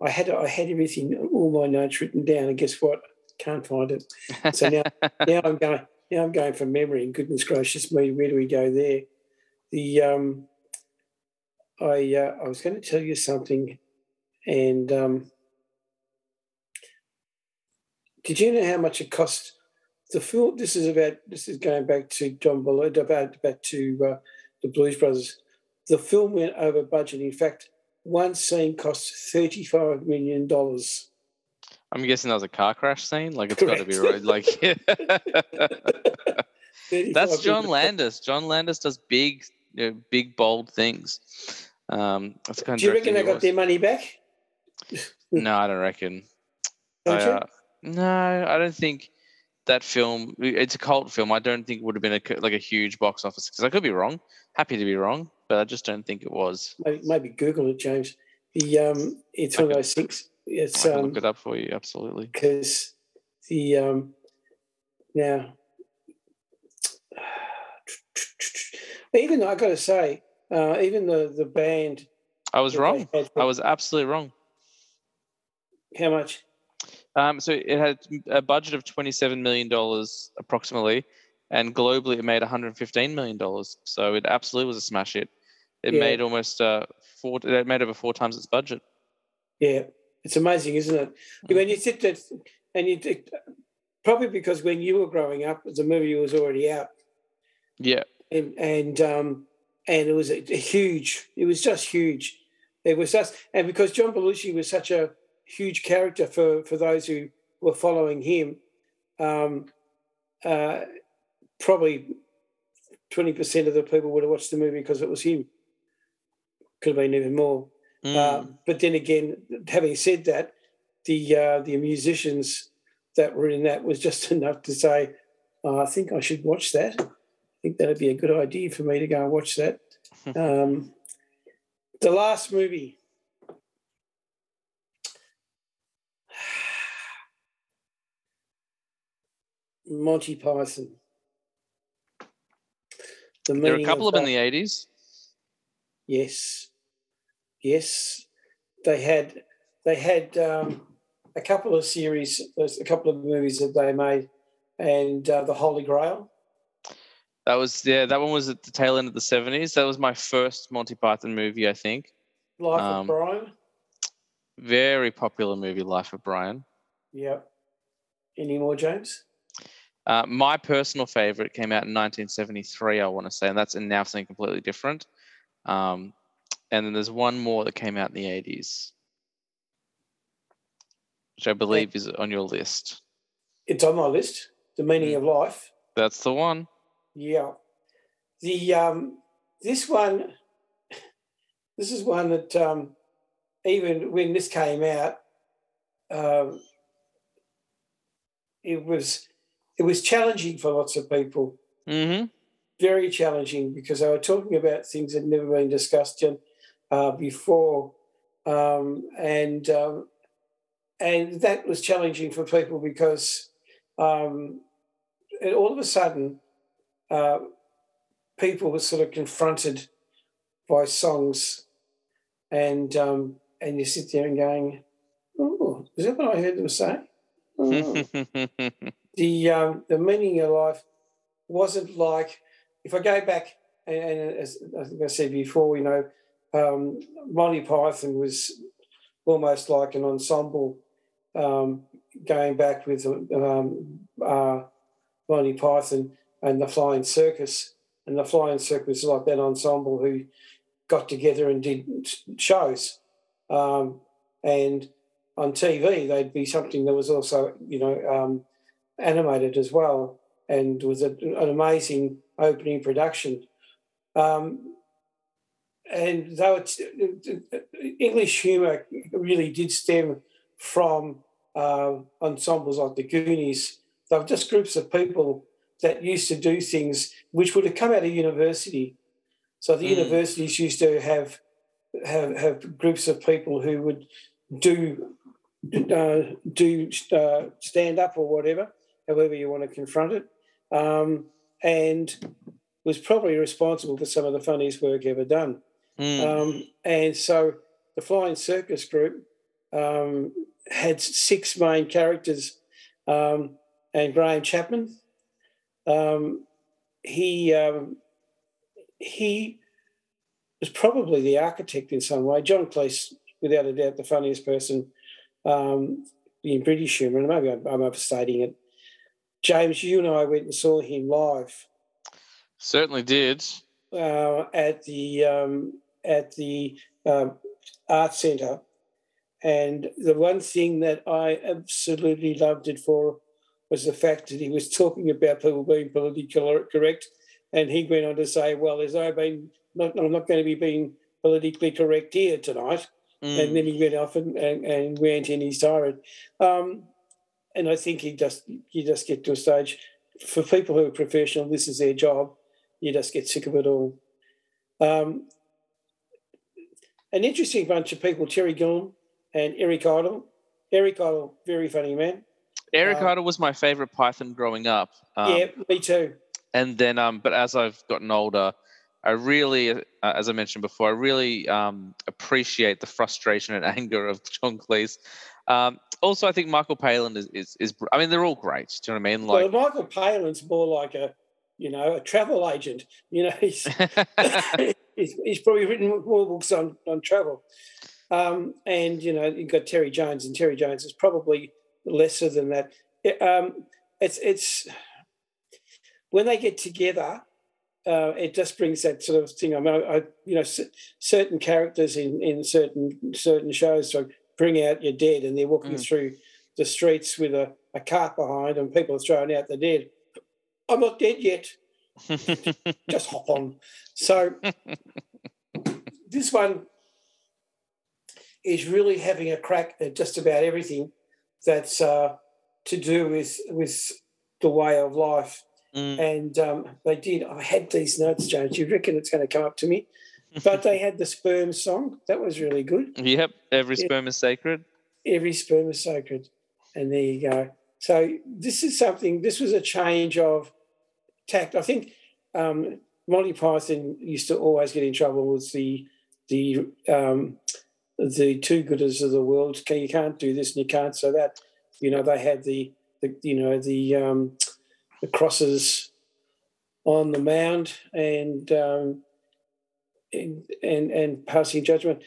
Speaker 2: I had I had everything, all my notes written down, and guess what? Can't find it. So now, now I'm going. Now I'm going from memory. And goodness gracious me, where do we go there? The um, I uh, I was going to tell you something, and um, did you know how much it cost? The film. This is about. This is going back to John Belushi, about back to uh, the Blues Brothers. The film went over budget. In fact, one scene cost thirty-five million dollars.
Speaker 1: I'm guessing that was a car crash scene. Like it's got to be right. Like that's John Landis. John Landis does big, you know, big bold things. Um, that's kind
Speaker 2: Do you reckon they got their money back?
Speaker 1: No, I don't reckon.
Speaker 2: Don't
Speaker 1: I,
Speaker 2: you?
Speaker 1: uh, no, I don't think that film. It's a cult film. I don't think it would have been a, like a huge box office because I could be wrong. Happy to be wrong, but I just don't think it was.
Speaker 2: Maybe, maybe Google it, James. The um, it's
Speaker 1: I
Speaker 2: one of those things. It's
Speaker 1: I can
Speaker 2: um,
Speaker 1: look it up for you. Absolutely.
Speaker 2: because the um, now even though I got to say, uh, even the the band.
Speaker 1: I was wrong.
Speaker 2: had-
Speaker 1: I was absolutely wrong.
Speaker 2: How much?
Speaker 1: Um, so it had a budget of twenty-seven million dollars approximately, and globally it made one hundred fifteen million dollars. So it absolutely was a smash hit. It
Speaker 2: Yeah.
Speaker 1: made almost uh, four. It made over four times its budget.
Speaker 2: Yeah, it's amazing, isn't it? When you sit there, and you probably because when you were growing up, the movie was already out.
Speaker 1: Yeah,
Speaker 2: and and um, and it was a, a huge. It was just huge. It was just, and because John Belushi was such a huge character for for those who were following him, um, uh, probably twenty percent of the people would have watched the movie because it was him. Could have been even more.
Speaker 1: Mm.
Speaker 2: Um, but then again, having said that, the uh, the musicians that were in that was just enough to say, oh, I think I should watch that. I think that'd be a good idea for me to go and watch that. um, the last movie. Monty Python. The
Speaker 1: there are a couple of them in the eighties.
Speaker 2: Yes, yes, they had they had um, a couple of series, a couple of movies that they made, and uh, the Holy Grail.
Speaker 1: That was yeah. That one was at the tail end of the seventies. That was my first Monty Python movie. I think
Speaker 2: Life
Speaker 1: Um,
Speaker 2: of Brian.
Speaker 1: very popular movie, Life of Brian.
Speaker 2: Yep. Any more, James?
Speaker 1: Uh, my personal favorite came out in 1973, I want to say, and that's in now something completely different. Um, and then there's one more that came out in the 80s, which I believe is on your list.
Speaker 2: It's on my list. The Meaning
Speaker 1: Mm.
Speaker 2: of Life.
Speaker 1: That's the one.
Speaker 2: Yeah. The um, this one, this is one that um, even when this came out, um, it was it was challenging for lots of people.
Speaker 1: Mm-hmm.
Speaker 2: Very challenging because they were talking about things that had never been discussed uh, before, um, and um, and that was challenging for people because um, all of a sudden uh, people were sort of confronted by songs, and um, and you sit there and going, "Oh, is that what I heard them say?" Mm. the um, the meaning of life wasn't like if I go back and, and as I think I said before, you know, um, Monty Python was almost like an ensemble um, going back with um, uh, Monty Python and the Flying Circus. And the Flying Circus is like that ensemble who got together and did shows. Um, and on TV, they'd be something that was also, you know, um, animated as well and was a, an amazing opening production. Um, and though it's English humour really did stem from uh, ensembles like the Goonies, they were just groups of people that used to do things which would have come out of university. So the mm. universities used to have have have groups of people who would do uh, do uh, stand up or whatever, however you want to confront it, um, and was probably responsible for some of the funniest work ever done. Mm. Um, and so the Flying Circus Group um, had six main characters, um, and Graham Chapman. Um, he um, he was probably the architect in some way. John Cleese, without a doubt, the funniest person um, in British humour, and maybe I'm, I'm overstating it. James, you and I went and saw him live.
Speaker 1: Certainly did.
Speaker 2: Uh, at the um, at the um, art centre, and the one thing that I absolutely loved it for was the fact that he was talking about people being politically correct, and he went on to say, "Well, there's no been, not, I'm not going to be being politically correct here tonight." Mm. And then he went off and, and, and went in his tirade. Um, and I think he just you just get to a stage for people who are professional, this is their job. You just get sick of it all. Um, an interesting bunch of people: Terry Gilliam and Eric Idle. Eric Idle, very funny man.
Speaker 1: Eric um, Idle was my favorite Python growing up.
Speaker 2: Um, yeah, me too.
Speaker 1: And then, um, but as I've gotten older, I really, uh, as I mentioned before, I really um, appreciate the frustration and anger of John Cleese. Um, also, I think Michael Palin is, is, is, I mean, they're all great. Do you know what I mean?
Speaker 2: Like, well, Michael Palin's more like a, you know, a travel agent. You know, he's, he's, he's, probably written more books on, on travel. Um, and, you know, you've got Terry Jones, and Terry Jones is probably lesser than that. It, um, it's, it's, when they get together, uh, it just brings that sort of thing. I mean, I, you know, c- certain characters in, in certain certain shows so bring out your dead, and they're walking mm. through the streets with a, a cart behind, and people are throwing out the dead. I'm not dead yet. just hop on. So this one is really having a crack at just about everything that's uh, to do with with the way of life Mm. And um, they did. I had these notes, James. You reckon it's going to come up to me? But they had the sperm song. That was really good.
Speaker 1: Yep. Every sperm yeah. is sacred.
Speaker 2: Every sperm is sacred. And there you go. So this is something, this was a change of tact. I think um, Monty Python used to always get in trouble with the the um, the too gooders of the world. You can't do this and you can't so that. You know, they had the, the you know, the um, the crosses on the mound and um, and, and, and passing judgment.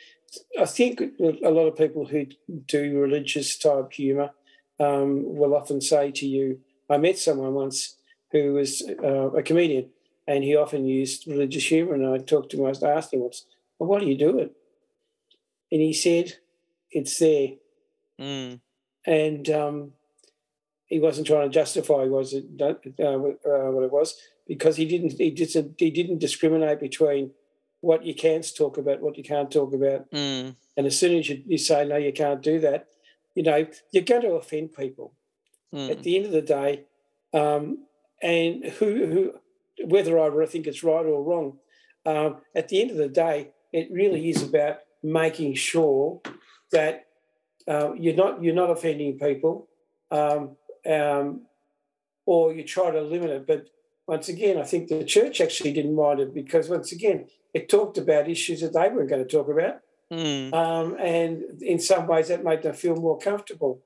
Speaker 2: I think a lot of people who do religious type humour um, will often say to you, I met someone once who was uh, a comedian and he often used religious humour. And I talked to him, I asked him once, well, why do you do it? And he said, it's there. Mm. And um, he wasn't trying to justify was it, uh, uh, what it was because he didn't he didn't he didn't discriminate between what you can't talk about, what you can't talk about, mm. and as soon as you, you, say no, you can't do that, you know you're going to offend people. Mm. At the end of the day, um, and who who whether I think it's right or wrong, um, at the end of the day, it really is about making sure that uh, you're not you're not offending people. Um, um, or you try to limit it. But once again, I think the church actually didn't mind it because once again, it talked about issues that they weren't going to talk about. Mm. Um, and in some ways, that made them feel more comfortable.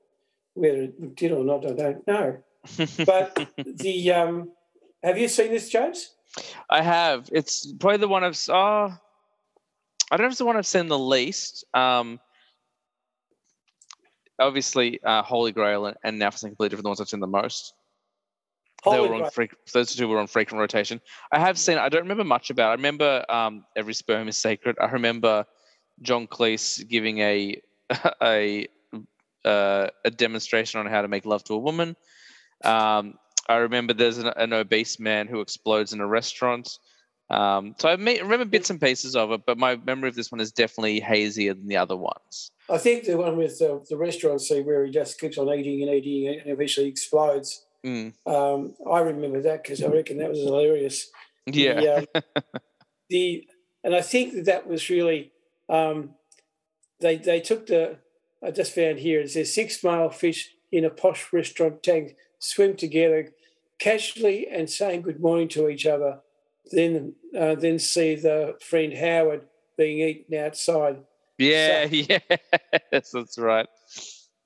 Speaker 2: Whether it did or not, I don't know. But the um, have you seen this, James?
Speaker 1: I have. It's probably the one I've. Oh, I don't know if it's the one I've seen the least. Um, obviously, uh, Holy Grail and, and Now for Something Completely Different, the ones I've seen the most.
Speaker 2: Holy
Speaker 1: they were on freq- those two were on frequent rotation. I have seen. I don't remember much about. It. I remember um, every sperm is sacred. I remember John Cleese giving a a uh, a demonstration on how to make love to a woman. Um, I remember there's an, an obese man who explodes in a restaurant. Um, so I may, remember bits and pieces of it, but my memory of this one is definitely hazier than the other ones.
Speaker 2: I think the one with the, the restaurant scene where he just keeps on eating and eating and eventually explodes.
Speaker 1: Mm.
Speaker 2: Um, I remember that because I reckon that was hilarious.
Speaker 1: Yeah.
Speaker 2: The, um, the and I think that that was really um, they they took the I just found here it says six male fish in a posh restaurant tank swim together casually and saying good morning to each other. Then uh, then see the friend Howard being eaten outside.
Speaker 1: yeah, yes, that's right.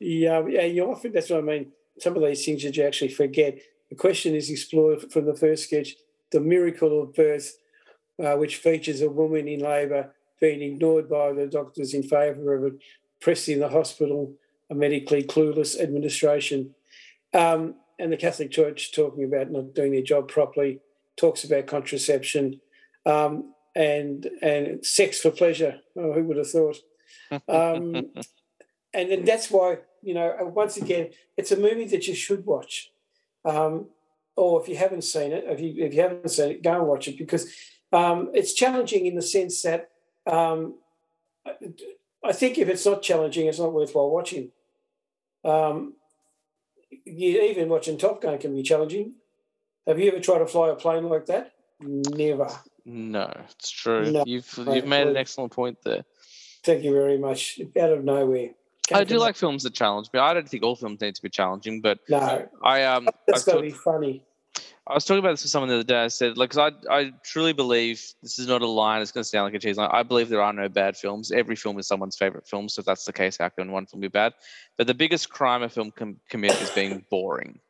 Speaker 2: Yeah, yeah, you often that's what I mean. Some of these things that you actually forget. The question is explored from the first sketch, the miracle of birth, uh, which features a woman in labour being ignored by the doctors in favour of a press in the hospital, a medically clueless administration, um, and the Catholic Church talking about not doing their job properly, talks about contraception, um, and and sex for pleasure. Oh, who would have thought? Um, and then that's why you know once again it's a movie that you should watch um, or if you haven't seen it if you if you haven't seen it go and watch it because um, it's challenging in the sense that um, I think if it's not challenging it's not worthwhile watching. Um, you, even watching Top Gun can be challenging. Have you ever tried to fly a plane like that? Never.
Speaker 1: No, it's true.
Speaker 2: No,
Speaker 1: you've you've made an excellent point there.
Speaker 2: thank you very much. Out of nowhere
Speaker 1: I do like films that challenge me. I don't think all films need to be challenging, but
Speaker 2: no
Speaker 1: I um I
Speaker 2: that's got to be funny
Speaker 1: I was talking about this with someone the other day. I said, like, I, I truly believe this is not a line. It's going to sound like a cheese line. I believe there are no bad films. Every film is someone's favorite film. So if that's the case, how can one film be bad? But the biggest crime a film can commit is being boring.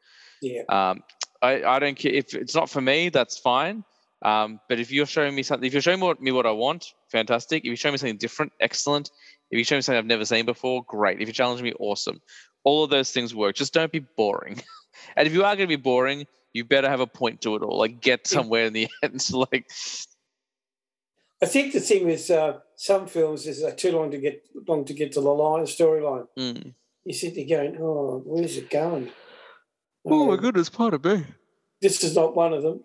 Speaker 2: yeah
Speaker 1: Um, I, I don't care if it's not for me. That's fine. Um, but if you're showing me something, if you're showing me what, me what I want, fantastic. If you show me something different, excellent. If you show me something I've never seen before, great. If you challenge me, awesome. All of those things work. Just don't be boring. and if you are going to be boring, you better have a point to it all. Like get somewhere in the end. like
Speaker 2: I think the thing with uh, some films is they're too long to get long to get to the line storyline.
Speaker 1: mm.
Speaker 2: You sit there going, "Oh, where's it going?"
Speaker 1: oh my
Speaker 2: Uh,
Speaker 1: part of me.
Speaker 2: This is not one of them.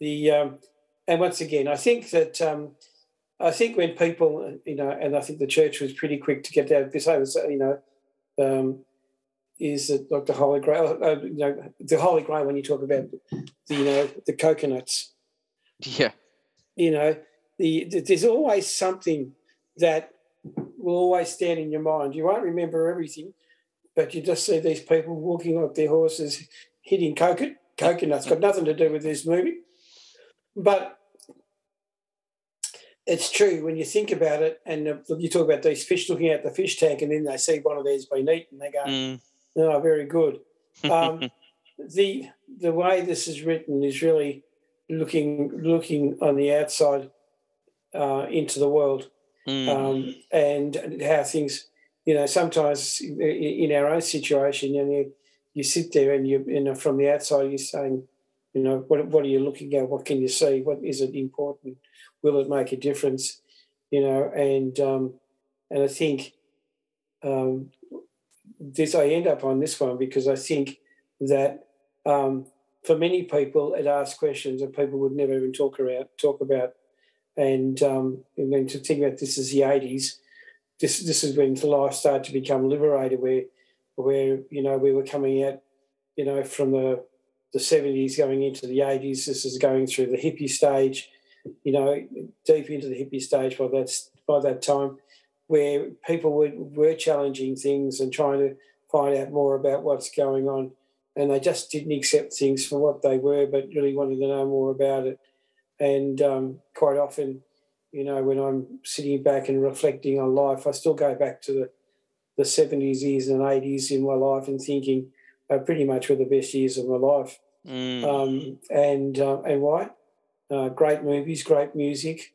Speaker 2: The um, and once again, I think that um, I think when people, you know, and I think the church was pretty quick to get that. This was, you know, um, is that like the Holy Grail? Uh, you know, the Holy Grail when you talk about the, you know, the coconuts.
Speaker 1: Yeah.
Speaker 2: you know, the, the- there's always something that will always stand in your mind. You won't remember everything, but you just see these people walking like their horses, hitting coconut. Coconuts got nothing to do with this movie, but it's true when you think about it. And uh, you talk about these fish looking at the fish tank, and then they see one of theirs being eaten. They go,
Speaker 1: Mm.
Speaker 2: "Oh, very good." Um, the the way this is written is really looking looking on the outside uh, into the world
Speaker 1: Mm.
Speaker 2: um, and how things you know sometimes in, our own situation you, know, you you sit there and you you know from the outside you're saying you know what what are you looking at? What can you see? What is it important? Will it make a difference? You know and um, and I think um, this I end up on this one because I think that um, for many people it asks questions that people would never even talk about talk about. And um, and then to think about this is the eighties, this this is when life started to become liberated, where where you know we were coming out, you know, from the the seventies going into the eighties. This is going through the hippie stage, you know, deep into the hippie stage by that by that time, where people were were challenging things and trying to find out more about what's going on, and they just didn't accept things for what they were, but really wanted to know more about it. And um, quite often, you know, when I'm sitting back and reflecting on life, I still go back to the the 70s years and 80s in my life and thinking uh, pretty much were the best years of my life.
Speaker 1: Mm.
Speaker 2: Um, and uh, and why? Uh, great movies, great music,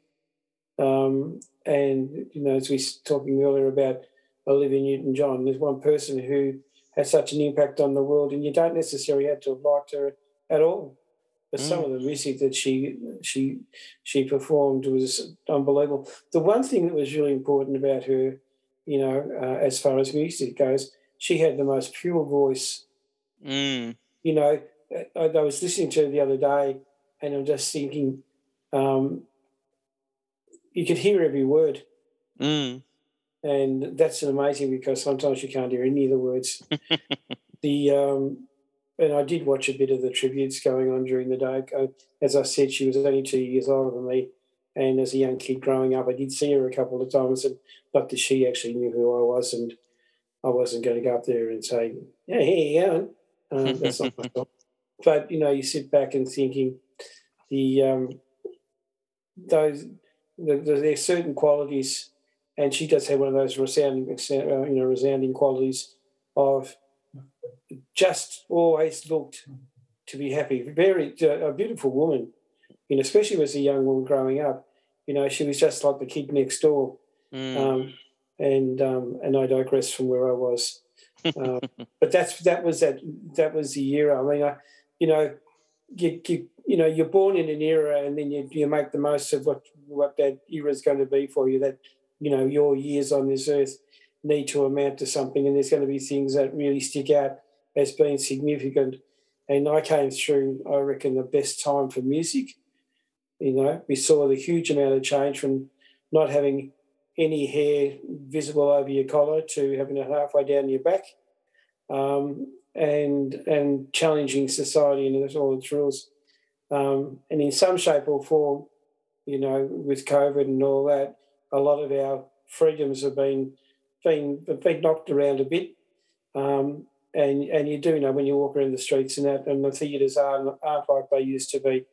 Speaker 2: um, and you know, as we were talking earlier about Olivia Newton-John, there's one person who has such an impact on the world, and you don't necessarily have to have liked her at all. But some of the music that she she she performed was unbelievable. The one thing that was really important about her, you know, uh, as far as music goes, she had the most pure voice.
Speaker 1: Mm.
Speaker 2: You know, I, I was listening to her the other day, and I'm just thinking, um, you could hear every word,
Speaker 1: Mm.
Speaker 2: and that's amazing because sometimes you can't hear any of the words. the um, and I did watch a bit of the tributes going on during the day. As I said, she was only two years older than me, and as a young kid growing up, I did see her a couple of times, and not that she actually knew who I was, and I wasn't going to go up there and say, "Yeah, here you go." Um, that's not my fault. But you know, you sit back and thinking the um, those the, the, there's certain qualities, and she does have one of those resounding, uh, you know, resounding qualities of just always looked to be happy. Very a beautiful woman, you know, especially as a young woman growing up. You know, she was just like the kid next door.
Speaker 1: Mm.
Speaker 2: Um, and um, and I digress from where I was. Um, but that's that was that that was the year. I mean, I, you know, you, you you know you're born in an era, and then you you make the most of what what that era is going to be for you. That you know your years on this earth need to amount to something, and there's going to be things that really stick out as being significant. And I came through, I reckon, the best time for music. You know, we saw the huge amount of change from not having any hair visible over your collar to having it halfway down your back, um, and and challenging society and all its rules. Um, and in some shape or form, you know, with COVID and all that, a lot of our freedoms have been been been knocked around a bit. Um, and and you do know when you walk around the streets and that, and the theatres aren't, aren't like they used to be.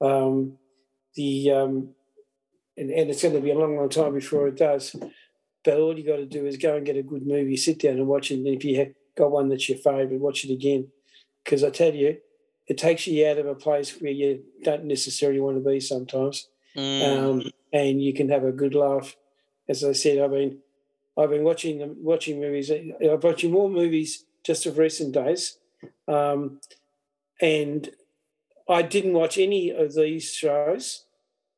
Speaker 2: Um, the um, and, and it's going to be a long, long time before it does. But all you got to do is go and get a good movie, sit down and watch it. And if you got one that's your favourite, watch it again. Because I tell you, it takes you out of a place where you don't necessarily want to be sometimes,
Speaker 1: Mm.
Speaker 2: um, and you can have a good laugh. As I said, I've been I've been watching them, watching movies. I've watching more movies just of recent days, um, and I didn't watch any of these shows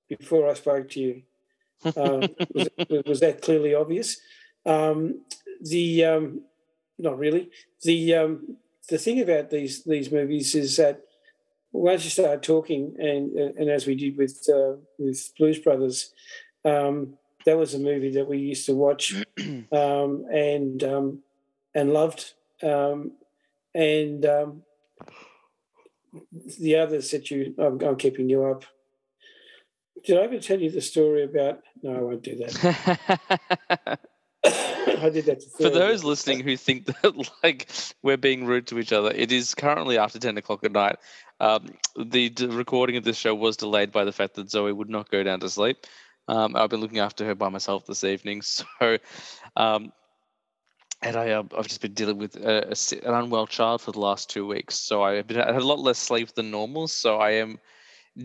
Speaker 2: before I spoke to you. Um, was, was that clearly obvious? Um, the um, not really. The um, the thing about these these movies is that once you start talking, and and as we did with uh, with Blues Brothers, um, that was a movie that we used to watch um, and um, and loved, um, and um, the others that you I'm, I'm keeping you up. Did I ever tell you the story about? No, I won't do that. I did that.
Speaker 1: For those listening who think that like we're being rude to each other, it is currently after ten o'clock at night. Um, the d- recording of this show was delayed by the fact that Zoe would not go down to sleep. Um, I've been looking after her by myself this evening, so um, and I um, I've just been dealing with a, a an unwell child for the last two weeks. So I've been, I had a lot less sleep than normal. So I am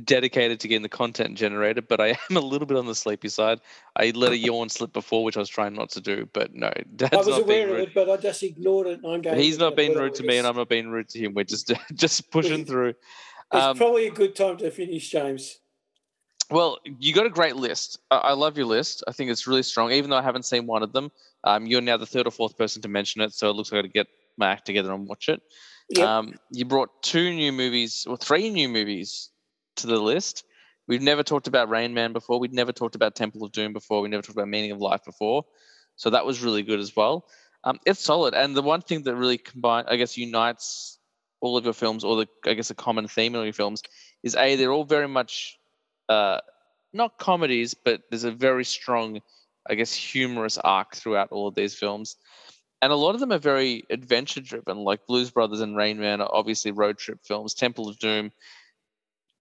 Speaker 1: dedicated to getting the content generated, but I am a little bit on the sleepy side. I let a yawn slip before, which I was trying not to do. But no, Dad's
Speaker 2: I was
Speaker 1: not being
Speaker 2: aware of
Speaker 1: rude.
Speaker 2: it, but I just ignored it. And I'm going.
Speaker 1: He's not being rude to me, and I'm not being rude to him. We're just just pushing through.
Speaker 2: It's
Speaker 1: Um,
Speaker 2: probably a good time to finish, James.
Speaker 1: Well, you got a great list. I, I love your list. I think it's really strong, even though I haven't seen one of them. Um, you're now the third or fourth person to mention it, so it looks like I got to get my act together and watch it.
Speaker 2: Yep.
Speaker 1: Um, you brought two new movies, or three new movies to the list. We've never talked about Rain Man before. We'd never talked about Temple of Doom before. We never talked about Meaning of Life before. So that was really good as well. Um, it's solid. And the one thing that really combine, I guess, unites all of your films, or the I guess a common theme in all your films, is a they're all very much uh, not comedies, but there's a very strong, I guess, humorous arc throughout all of these films. And a lot of them are very adventure driven, like Blues Brothers and Rain Man are obviously road trip films. Temple of Doom,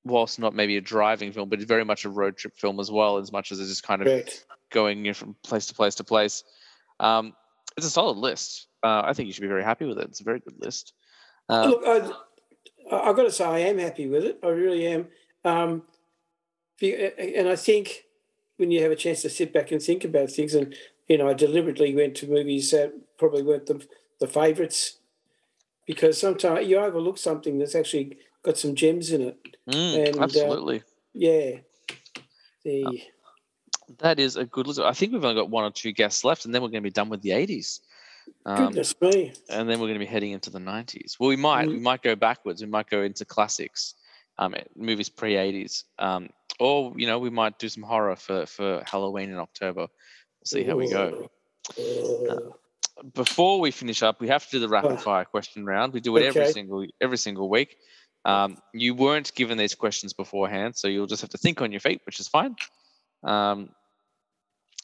Speaker 1: whilst not maybe a driving film, but it's very much a road trip film as well, as much as it's just kind of going you know, from place to place to place. Um, it's a solid list. Uh, I think you should be very happy with it. It's a very good list. Uh,
Speaker 2: Look, I, I've got to say, I am happy with it. I really am. Um, and I think when you have a chance to sit back and think about things, and you know, I deliberately went to movies that probably weren't the, the favourites because sometimes you overlook something that's actually got some gems in it.
Speaker 1: mm,
Speaker 2: and, uh,
Speaker 1: absolutely.
Speaker 2: Yeah. The,
Speaker 1: Uh, That is a good list. I think we've only got one or two guests left, and then we're going to be done with the 80s. Um,
Speaker 2: goodness me.
Speaker 1: and then we're going to be heading into the 90s. Well, we might we
Speaker 2: Mm.
Speaker 1: might go backwards. We might go into classics, um, movies pre 80s, um, or you know we might do some horror for for Halloween in October. See how we go.
Speaker 2: Uh,
Speaker 1: Before we finish up, we have to do the rapid fire question round. We do it every
Speaker 2: Okay.
Speaker 1: single every single week. Um, you weren't given these questions beforehand, so you'll just have to think on your feet, which is fine. Um,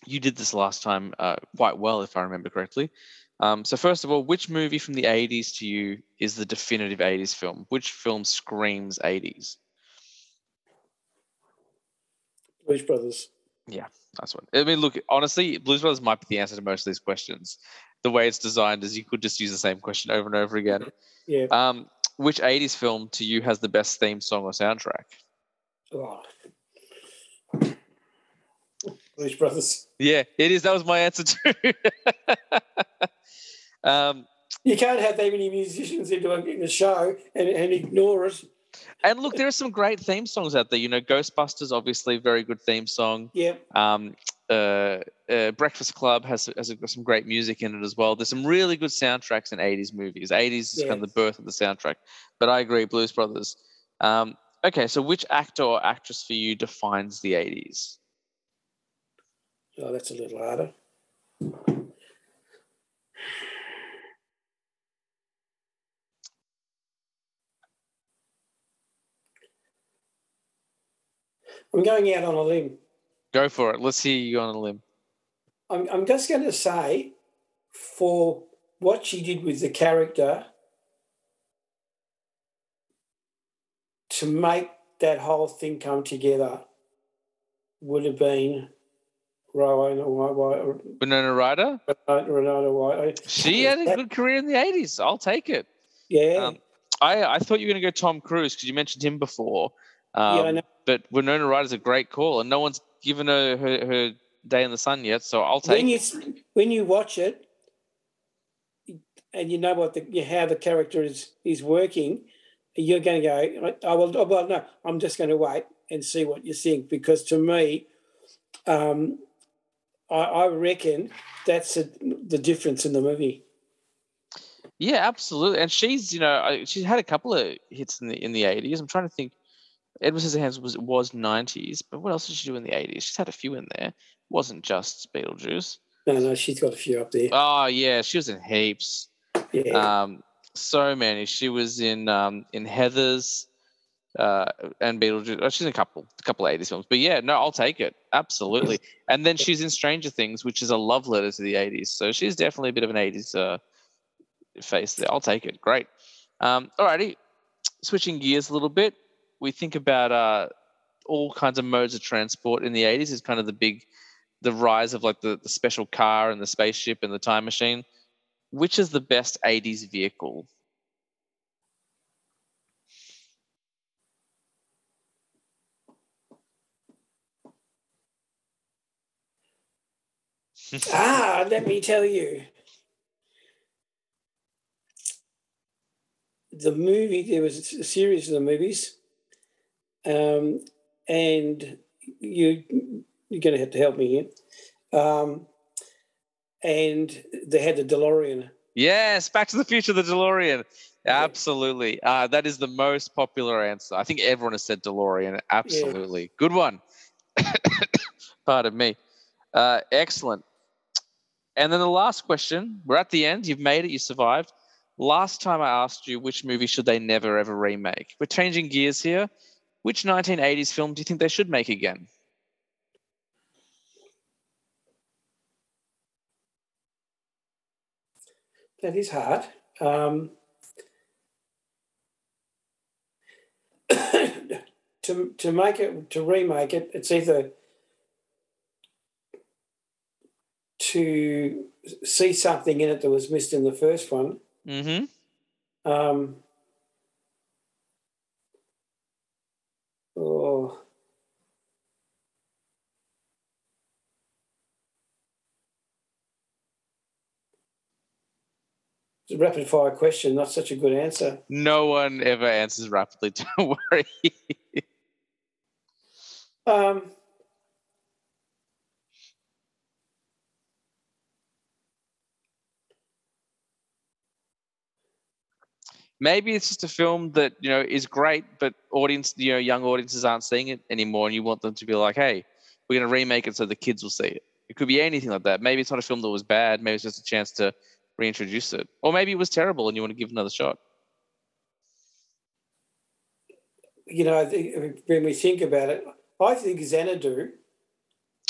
Speaker 1: you did this last time uh, quite well, if I remember correctly. Um, so first of all, which movie from the 80s to you is the definitive 80s film? Which film screams 80s?
Speaker 2: Blues Brothers.
Speaker 1: Yeah, that's one. I mean, look, honestly, Blues Brothers might be the answer to most of these questions. The way it's designed is you could just use the same question over and over again.
Speaker 2: Yeah.
Speaker 1: Um, which 80s film to you has the best theme song or soundtrack?
Speaker 2: Oh. Blues Brothers.
Speaker 1: Yeah, it is. That was my answer too. um,
Speaker 2: You can't have that many musicians into a, in a show and, and ignore it.
Speaker 1: And look, there are some great theme songs out there. You know, Ghostbusters, obviously, very good theme song.
Speaker 2: Yeah.
Speaker 1: Um, uh, uh, Breakfast Club has, has some great music in it as well. There's some really good soundtracks in 80s movies. 80s is kind of the birth of the soundtrack. But I agree, Blues Brothers. Um, okay, so which actor or actress for you defines the 80s?
Speaker 2: Oh, that's a little harder. I'm going out on a limb.
Speaker 1: Go for it. Let's hear you on a limb.
Speaker 2: I'm, I'm just going to say for what she did with the character to make that whole thing come together would have been Rowena White,
Speaker 1: Winona Ryder?
Speaker 2: Renata White.
Speaker 1: She had a good career in the 80s. I'll take it.
Speaker 2: Yeah,
Speaker 1: Um, I, I thought you were going to go Tom Cruise because you mentioned him before. Um,
Speaker 2: yeah.
Speaker 1: But Winona Ryder's a great call, and no one's given her her, her day in the sun yet, so I'll take
Speaker 2: When you when you watch it, and you know what the how the character is is working, you're going to go. I will. oh, Well, no, I'm just going to wait and see what you think because to me, um, I, I reckon that's a, the difference in the movie.
Speaker 1: Yeah, absolutely. And she's, you know, she's had a couple of hits in the in the 80s. I'm trying to think. Edward Scissorhands was was 90s, but what else did she do in the 80s? She's had a few in there. It wasn't just Beetlejuice.
Speaker 2: No, no, she's got a few up there.
Speaker 1: Oh yeah, she was in heaps.
Speaker 2: Yeah,
Speaker 1: Um, so many. She was in um, in Heathers uh, and Beetlejuice. Oh, she's in a couple, a couple 80s films. But yeah, no, I'll take it. Absolutely. And then she's in Stranger Things, which is a love letter to the 80s. So she's definitely a bit of an 80s uh, face there. I'll take it. Great. Um, alrighty. Switching gears a little bit, we think about uh, all kinds of modes of transport in the 80s is kind of the big, the rise of like the, the special car and the spaceship and the time machine. Which is the best 80s vehicle?
Speaker 2: ah, let me tell you. The movie, there was a series of the movies, um, and you, you're going to have to help me here. Um, and they had the DeLorean.
Speaker 1: Yes, Back to the Future, the DeLorean. Absolutely. Uh, that is the most popular answer. I think everyone has said DeLorean. Absolutely. Good one. Pardon me. Uh, excellent. And then the last question. We're at the end. You've made it. You survived. Last time I asked you which movie should they never ever remake. We're changing gears here. Which 1980s film do you think they should make again?
Speaker 2: That is hard. Um, to to make it to remake it, it's either to see something in it that was missed in the first one.
Speaker 1: Mm-hmm.
Speaker 2: Um, oh, it's a rapid fire question, not such a good answer.
Speaker 1: No one ever answers rapidly. Don't worry.
Speaker 2: Um,
Speaker 1: Maybe it's just a film that you know is great, but audience, you know, young audiences aren't seeing it anymore, and you want them to be like, "Hey, we're going to remake it so the kids will see it." It could be anything like that. Maybe it's not a film that was bad. Maybe it's just a chance to reintroduce it, or maybe it was terrible and you want to give another shot.
Speaker 2: you know, I think when we think about it, I think Xanadu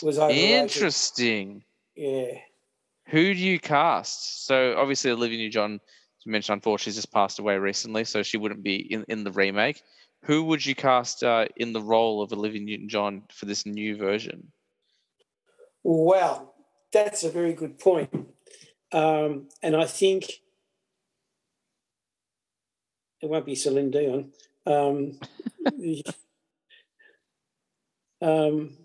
Speaker 2: was overrated.
Speaker 1: Interesting.
Speaker 2: Yeah.
Speaker 1: Who do you cast? So obviously Olivia Newton-John, as you mentioned, unfortunately, she's just passed away recently, so she wouldn't be in, in the remake. Who would you cast uh, in the role of Olivia Newton-John for this new version?
Speaker 2: Well, that's a very good point. Um, and I think it won't be Celine Dion. Um, um,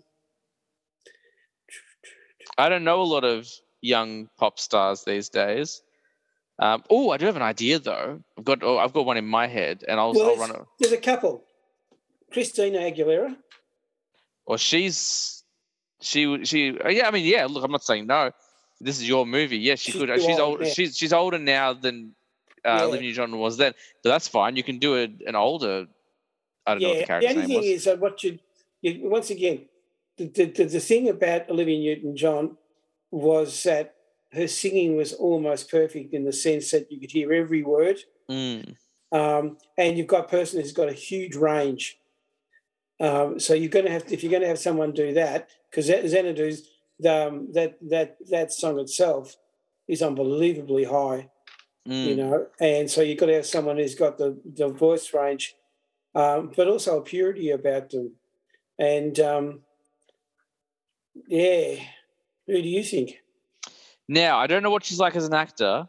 Speaker 1: I don't know a lot of young pop stars these days. Um, oh, I do have an idea though. I've got oh, I've got one in my head, and I'll,
Speaker 2: well,
Speaker 1: I'll run it.
Speaker 2: there's a couple. Christina Aguilera.
Speaker 1: Well, she's she she yeah. I mean, yeah. Look, I'm not saying no. This is your movie. Yes, she
Speaker 2: She's
Speaker 1: could. She's
Speaker 2: old, yeah.
Speaker 1: She's she's older now than uh,
Speaker 2: Yeah.
Speaker 1: Olivia Newton was then. But that's fine. You can do a, an older. I don't know what the
Speaker 2: Yeah. The only
Speaker 1: name
Speaker 2: thing
Speaker 1: was.
Speaker 2: is that what you, you once again, the, the, the, thing about Olivia Newton-John was that her singing was almost perfect in the sense that you could hear every word.
Speaker 1: Mm,
Speaker 2: um, and you've got a person who's got a huge range. Um, so you're going to have to, if you're going to have someone do that, because Xanadu's um, that that that song itself is unbelievably high,
Speaker 1: mm.
Speaker 2: you know, and so you've got to have someone who's got the the voice range, um, but also a purity about them, and um, yeah, who do you think?
Speaker 1: Now, I don't know what she's like as an actor,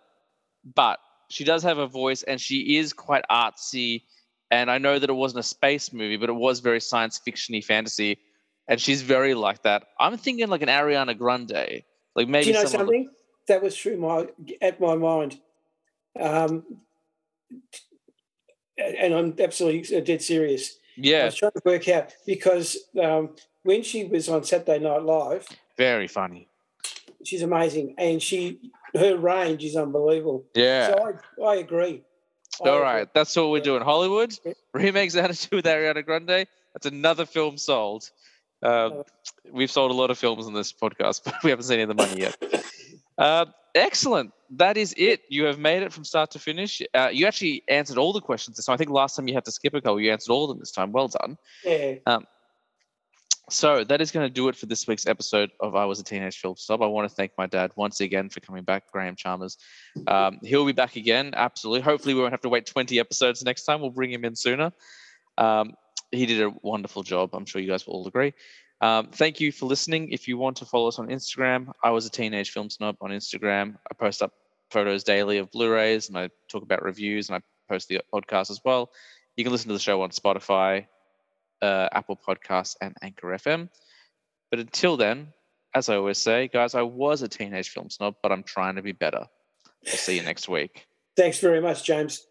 Speaker 1: but she does have a voice and she is quite artsy. And I know that it wasn't a space movie, but it was very science fictiony fantasy. And she's very like that. I'm thinking like an Ariana Grande. Like maybe
Speaker 2: do you know something that was through my at my mind, um, and I'm absolutely dead serious.
Speaker 1: Yeah, I
Speaker 2: was trying to work out because um, when she was on Saturday Night Live,
Speaker 1: very funny.
Speaker 2: she's amazing, and she her range is unbelievable.
Speaker 1: Yeah.
Speaker 2: So I, I agree. I
Speaker 1: All
Speaker 2: agree.
Speaker 1: right, that's what we're doing. Hollywood remakes Xanadu with Ariana Grande. That's another film sold. Uh, we've sold a lot of films on this podcast, but we haven't seen any of the money yet. Uh, excellent. That is it. You have made it from start to finish. Uh, you actually answered all the questions. So I think last time you had to skip a couple. You answered all of them this time. Well done.
Speaker 2: Yeah.
Speaker 1: So that is going to do it for this week's episode of I Was a Teenage Film Snob. I want to thank my dad once again for coming back, Graeme Chalmers. Um, he'll be back again, absolutely. Hopefully, we won't have to wait 20 episodes next time. We'll bring him in sooner. Um, he did a wonderful job. I'm sure you guys will all agree. Um, thank you for listening. If you want to follow us on Instagram, I was a teenage film snob on Instagram. I post up photos daily of Blu-rays and I talk about reviews and I post the podcast as well. You can listen to the show on Spotify, uh, Apple Podcasts, and Anchor FM. But until then, as I always say, guys, I was a teenage film snob, but I'm trying to be better. We'll see you next week.
Speaker 2: Thanks very much, James.